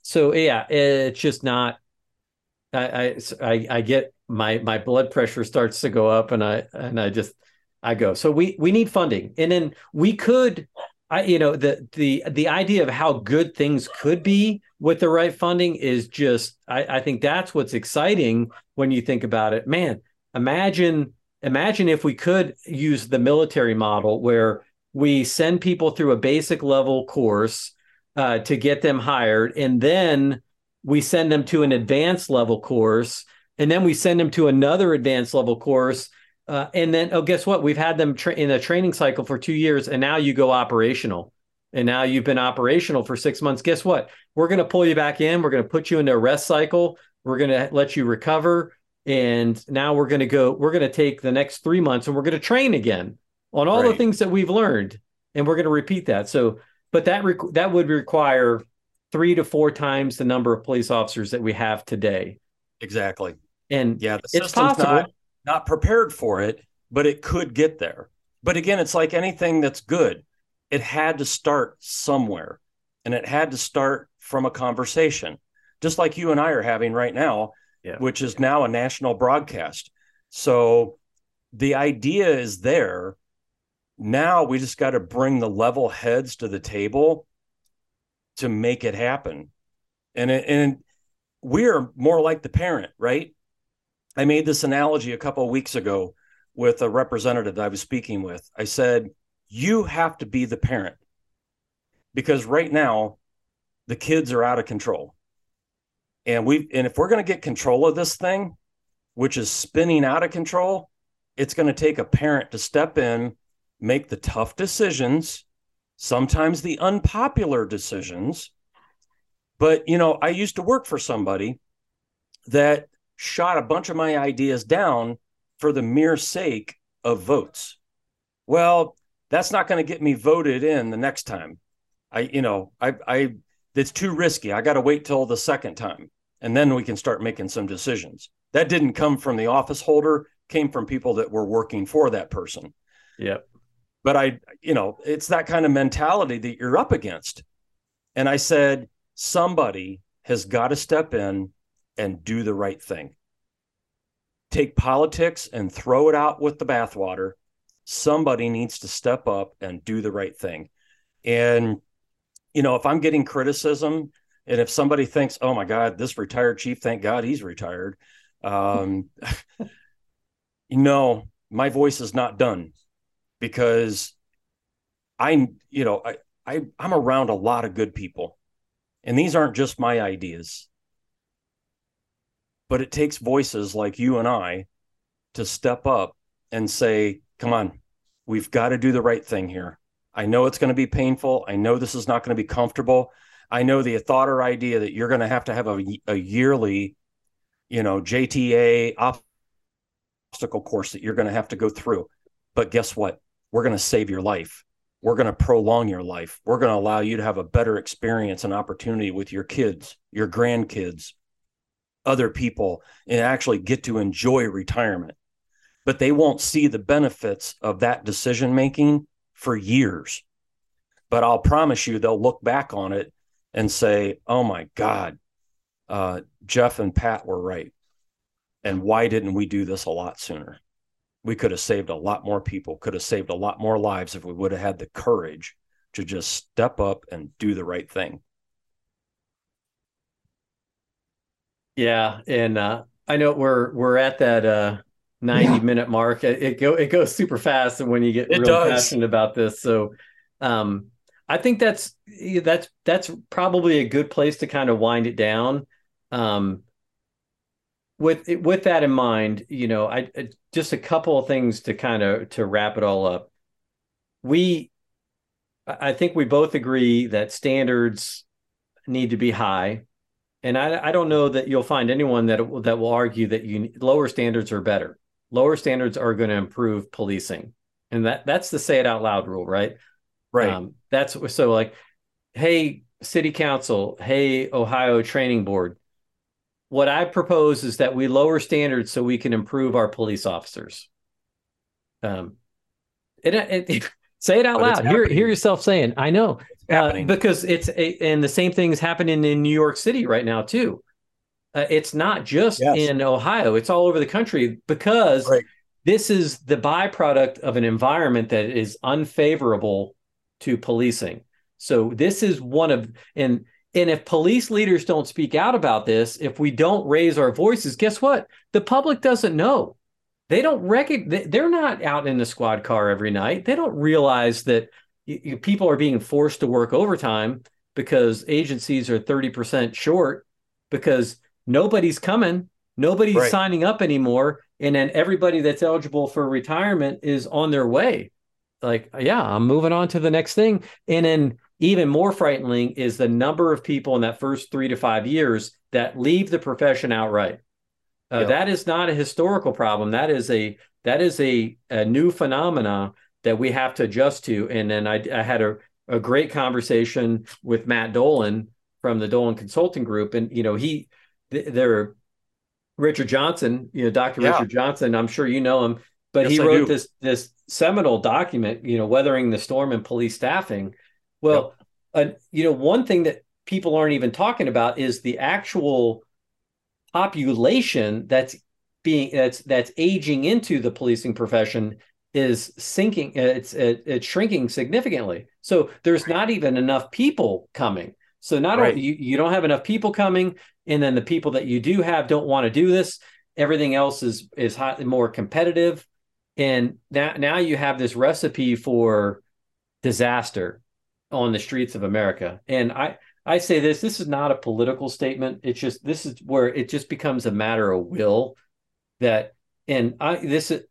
so yeah it's just not I, I i get my my blood pressure starts to go up and i and i just i go so we we need funding and then we could I, you know, the the the idea of how good things could be with the right funding is just, I, I think that's what's exciting when you think about it. Man, imagine imagine if we could use the military model where we send people through a basic level course uh, to get them hired, and then we send them to an advanced level course, and then we send them to another advanced level course uh, and then, oh, guess what? We've had them tra- in a training cycle for two years, and now you go operational. And now you've been operational for six months. Guess what? We're going to pull you back in. We're going to put you into a rest cycle. We're going to let you recover. And now we're going to go, we're going to take the next three months and we're going to train again on all right. the things that we've learned. And we're going to repeat that. So, but that, rec- that would require three to four times the number of police officers that we have today. Exactly. And yeah, it's possible. Not, not prepared for it, but it could get there. But again, it's like anything that's good, it had to start somewhere and it had to start from a conversation, just like you and I are having right now, yeah. which is now a national broadcast. So the idea is there. Now we just got to bring the level heads to the table to make it happen. And, and we're more like the parent, right? I made this analogy a couple of weeks ago with a representative that I was speaking with. I said, You have to be the parent because right now the kids are out of control. And we and if we're going to get control of this thing, which is spinning out of control, it's going to take a parent to step in, make the tough decisions, sometimes the unpopular decisions. But, you know, I used to work for somebody that shot a bunch of my ideas down for the mere sake of votes. Well, that's not going to get me voted in the next time. I, you know, I, I, it's too risky. I got to wait till the second time, and then we can start making some decisions. That didn't come from the office holder; came from people that were working for that person. Yep. But I, you know, it's that kind of mentality that you're up against. And I said, somebody has got to step in and do the right thing. Take politics and throw it out with the bathwater. Somebody needs to step up and do the right thing. And, you know, if I'm getting criticism and if somebody thinks, oh my God, this retired chief, thank God he's retired. Um, know, my voice is not done because I, you know, I, I, I'm around a lot of good people. And these aren't just my ideas but it takes voices like you and I to step up and say, come on, we've got to do the right thing here. I know it's going to be painful. I know this is not going to be comfortable. I know the thought or idea that you're going to have to have a, a yearly, you know, JTA obstacle course that you're going to have to go through. But guess what? We're going to save your life. We're going to prolong your life. We're going to allow you to have a better experience and opportunity with your kids, your grandkids, other people and actually get to enjoy retirement. But they won't see the benefits of that decision making for years. But I'll promise you, they'll look back on it and say, oh my God, uh, Jeff and Pat were right. And why didn't we do this a lot sooner? We could have saved a lot more people, could have saved a lot more lives if we would have had the courage to just step up and do the right thing. Yeah, and uh, I know we're we're at that uh 90 yeah. minute mark. It, it, go it goes super fast and when you get it real does. passionate about this. So um I think that's that's that's probably a good place to kind of wind it down. Um with with that in mind, you know, I just a couple of things to kind of to wrap it all up. We I think we both agree that standards need to be high and I, I don't know that you'll find anyone that that will argue that you lower standards are better. Lower standards are going to improve policing, and that that's the say it out loud rule, right? Right. Um, that's so like, hey, city council, hey, Ohio Training Board. What I propose is that we lower standards so we can improve our police officers. Um, it, it, it say it out but loud. Hear hear yourself saying, "I know." Uh, because it's a, and the same thing is happening in New York City right now too. Uh, it's not just yes. in Ohio; it's all over the country because right. this is the byproduct of an environment that is unfavorable to policing. So this is one of and and if police leaders don't speak out about this, if we don't raise our voices, guess what? The public doesn't know. They don't recognize. They're not out in the squad car every night. They don't realize that you, people are being forced to work overtime because agencies are 30% short because nobody's coming, nobody's right. signing up anymore. And then everybody that's eligible for retirement is on their way. Like, yeah, I'm moving on to the next thing. And then even more frightening is the number of people in that first three to five years that leave the profession outright. Uh, yep. That is not a historical problem. That is a that is a, a new phenomena that we have to adjust to. And then I, I had a, a great conversation with Matt Dolan from the Dolan Consulting Group, and you know he, they're Richard Johnson, you know Dr. Yeah. Richard Johnson. I'm sure you know him, but yes, he wrote this this seminal document, you know, weathering the storm and police staffing. Well, yep. uh, you know, one thing that people aren't even talking about is the actual population that's being that's that's aging into the policing profession is sinking it's it's shrinking significantly so there's not even enough people coming so not right. only you, you don't have enough people coming and then the people that you do have don't want to do this everything else is is hot, more competitive and now now you have this recipe for disaster on the streets of america and i i say this this is not a political statement it's just this is where it just becomes a matter of will that and i this is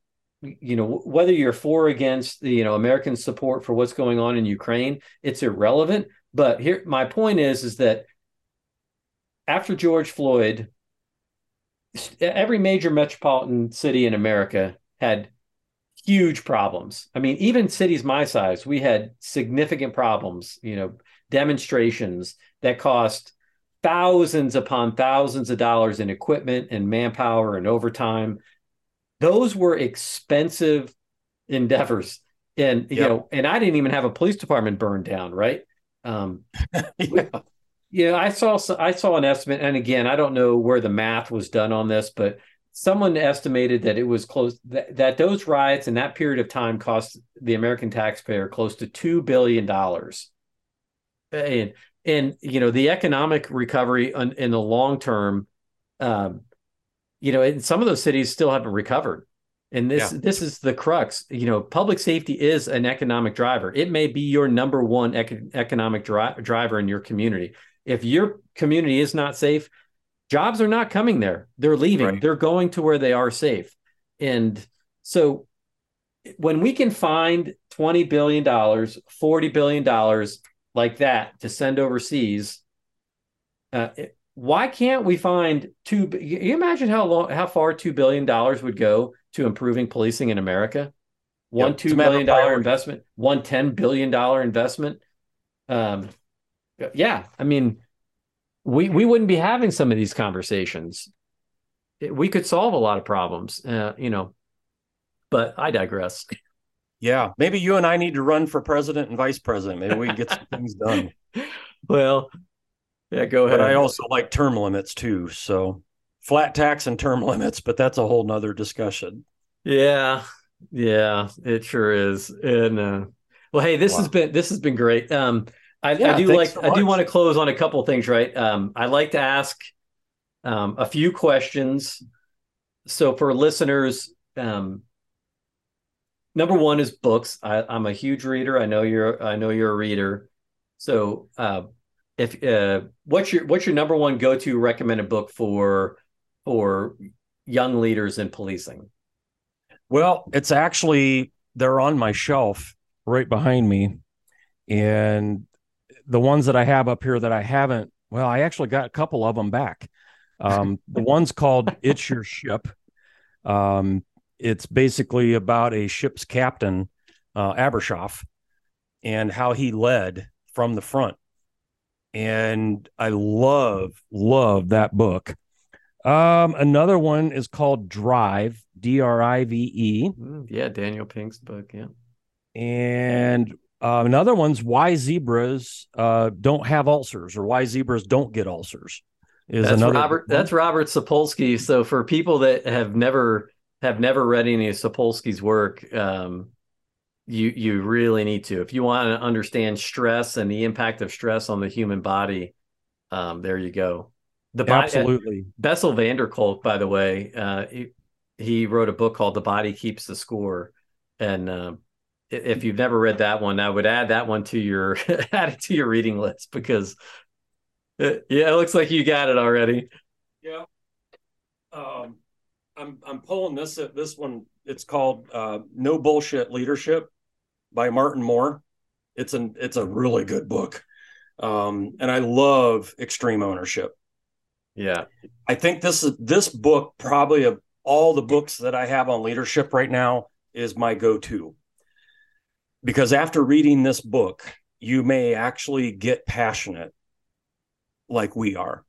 you know whether you're for or against the you know American support for what's going on in Ukraine, it's irrelevant. But here, my point is, is that after George Floyd, every major metropolitan city in America had huge problems. I mean, even cities my size, we had significant problems. You know, demonstrations that cost thousands upon thousands of dollars in equipment and manpower and overtime those were expensive endeavors and you yep. know and i didn't even have a police department burned down right um yeah. yeah i saw i saw an estimate and again i don't know where the math was done on this but someone estimated that it was close that, that those riots in that period of time cost the american taxpayer close to 2 billion dollars and and you know the economic recovery in, in the long term um you know, and some of those cities still haven't recovered. And this yeah. this is the crux. You know, public safety is an economic driver. It may be your number one ec- economic dri- driver in your community. If your community is not safe, jobs are not coming there. They're leaving. Right. They're going to where they are safe. And so when we can find 20 billion dollars, 40 billion dollars like that to send overseas, uh, why can't we find two? You imagine how long, how far two billion dollars would go to improving policing in America? One yep, two billion dollar investment, one ten billion dollar investment. Um, yeah, I mean, we we wouldn't be having some of these conversations. We could solve a lot of problems, uh, you know. But I digress. Yeah, maybe you and I need to run for president and vice president. Maybe we can get some things done. Well, yeah, go ahead. But I also like term limits too. So flat tax and term limits, but that's a whole nother discussion. Yeah. Yeah, it sure is. And uh, well, hey, this wow. has been this has been great. Um I, yeah, I do like so I do want to close on a couple of things, right? Um I like to ask um a few questions so for listeners, um, number one is books. I, am a huge reader. I know you're. I know you're a reader. So, uh, if uh, what's your what's your number one go to recommended book for for young leaders in policing? Well, it's actually they're on my shelf right behind me, and the ones that I have up here that I haven't. Well, I actually got a couple of them back. Um, the one's called "It's Your Ship." Um, it's basically about a ship's captain, uh, Abrashoff, and how he led from the front. And I love, love that book. Um, another one is called Drive, D R I V E. Mm, yeah, Daniel Pink's book. Yeah. And uh, another one's Why Zebras uh, Don't Have Ulcers or Why Zebras Don't Get Ulcers. Is that's another Robert. That's Robert Sapolsky. So for people that have never have never read any of Sapolsky's work, um, you you really need to. If you want to understand stress and the impact of stress on the human body, um, there you go. The body, absolutely. Uh, Bessel van der Kolk, by the way, uh, he, he, wrote a book called "The Body Keeps the Score," and uh, if you've never read that one, I would add that one to your add it to your reading list because it, uh, yeah, it looks like you got it already. Yeah. Um, I'm I'm pulling this this one. It's called uh, "No Bullshit Leadership" by Martin Moore. It's an it's a really good book, um, and I love extreme ownership. Yeah, I think this is this book probably of all the books that I have on leadership right now is my go-to because after reading this book, you may actually get passionate like we are,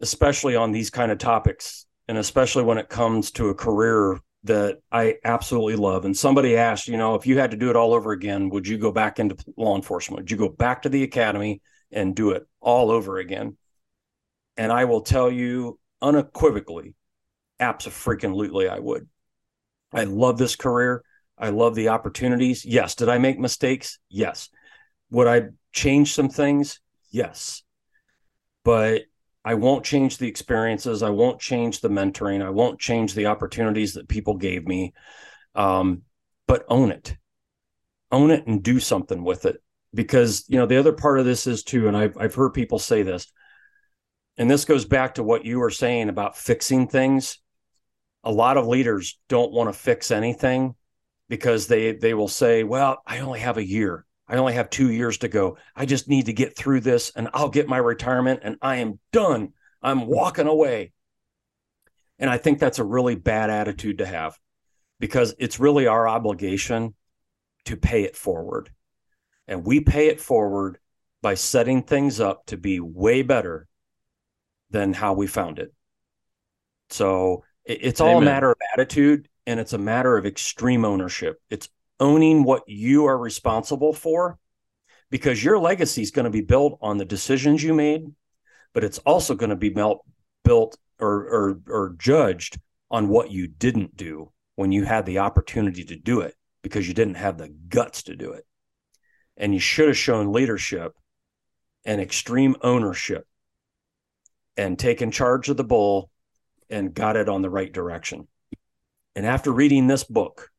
especially on these kind of topics and especially when it comes to a career that I absolutely love. And somebody asked, you know, if you had to do it all over again, would you go back into law enforcement? Would you go back to the academy and do it all over again? And I will tell you unequivocally, absolutely, I would. I love this career. I love the opportunities. Yes. Did I make mistakes? Yes. Would I change some things? Yes. But I won't change the experiences. I won't change the mentoring. I won't change the opportunities that people gave me. Um, but own it, own it, and do something with it. Because you know the other part of this is too, and I've I've heard people say this, and this goes back to what you were saying about fixing things. A lot of leaders don't want to fix anything because they they will say, "Well, I only have a year. I only have two years to go. I just need to get through this and I'll get my retirement and I am done. I'm walking away. And I think that's a really bad attitude to have because it's really our obligation to pay it forward. And we pay it forward by setting things up to be way better than how we found it. So it's all Amen. a matter of attitude and it's a matter of extreme ownership. It's owning what you are responsible for because your legacy is going to be built on the decisions you made, but it's also going to be built built or, or or judged on what you didn't do when you had the opportunity to do it because you didn't have the guts to do it. And you should have shown leadership and extreme ownership and taken charge of the bull and got it on the right direction. And after reading this book,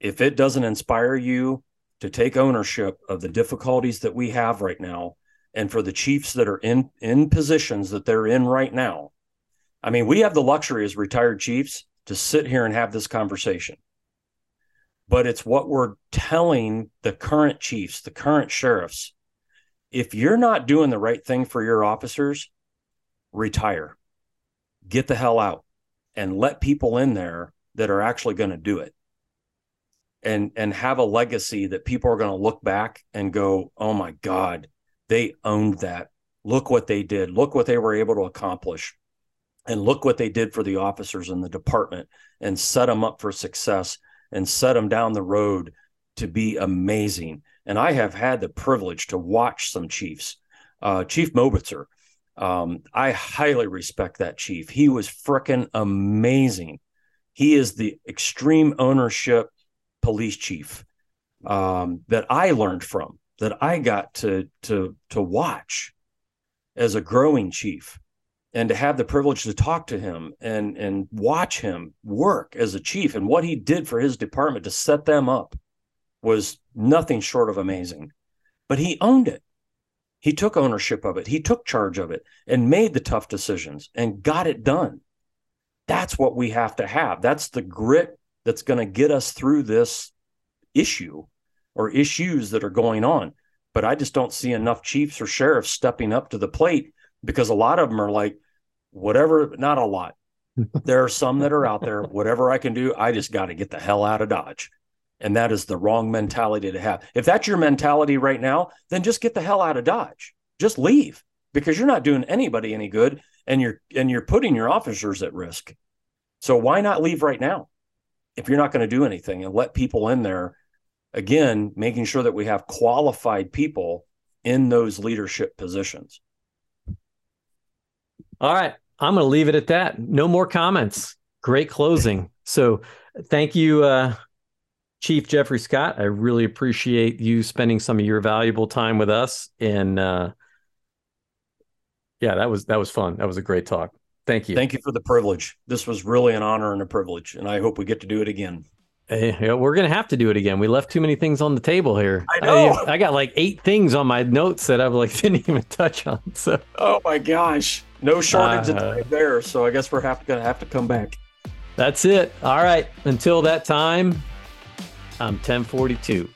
if it doesn't inspire you to take ownership of the difficulties that we have right now and for the chiefs that are in in positions that they're in right now i mean we have the luxury as retired chiefs to sit here and have this conversation. But it's what we're telling the current chiefs the current sheriffs. If you're not doing the right thing for your officers retire. Get the hell out and let people in there that are actually going to do it and and have a legacy that people are going to look back and go, "Oh my god, they owned that. Look what they did. Look what they were able to accomplish." And look what they did for the officers in the department and set them up for success and set them down the road to be amazing. And I have had the privilege to watch some chiefs. Uh, chief Mobitzer, um, I highly respect that chief. He was freaking amazing. He is the extreme ownership police chief um, that I learned from, that I got to to to watch as a growing chief, and to have the privilege to talk to him and and watch him work as a chief and what he did for his department to set them up was nothing short of amazing but he owned it he took ownership of it he took charge of it and made the tough decisions and got it done that's what we have to have that's the grit that's going to get us through this issue or issues that are going on but i just don't see enough chiefs or sheriffs stepping up to the plate because a lot of them are like whatever, not a lot. there are some that are out there, whatever I can do, I just got to get the hell out of Dodge. And that is the wrong mentality to have. If that's your mentality right now, then just get the hell out of Dodge. Just leave because you're not doing anybody any good and you're and you're putting your officers at risk. So why not leave right now? If you're not going to do anything and let people in there again, making sure that we have qualified people in those leadership positions. All right. I'm going to leave it at that. No more comments. Great closing. So thank you, uh, Chief Jeffrey Scott. I really appreciate you spending some of your valuable time with us. And uh, yeah, that was that was fun. That was a great talk. Thank you. Thank you for the privilege. This was really an honor and a privilege, and I hope we get to do it again. Hey, we're gonna have to do it again. We left too many things on the table here. I know. I, I got like eight things on my notes that I've like didn't even touch on. So. Oh my gosh. No shortage uh, of time there, so I guess we're have to, gonna have to come back. That's it. All right. Until that time, Um, I'm 1042.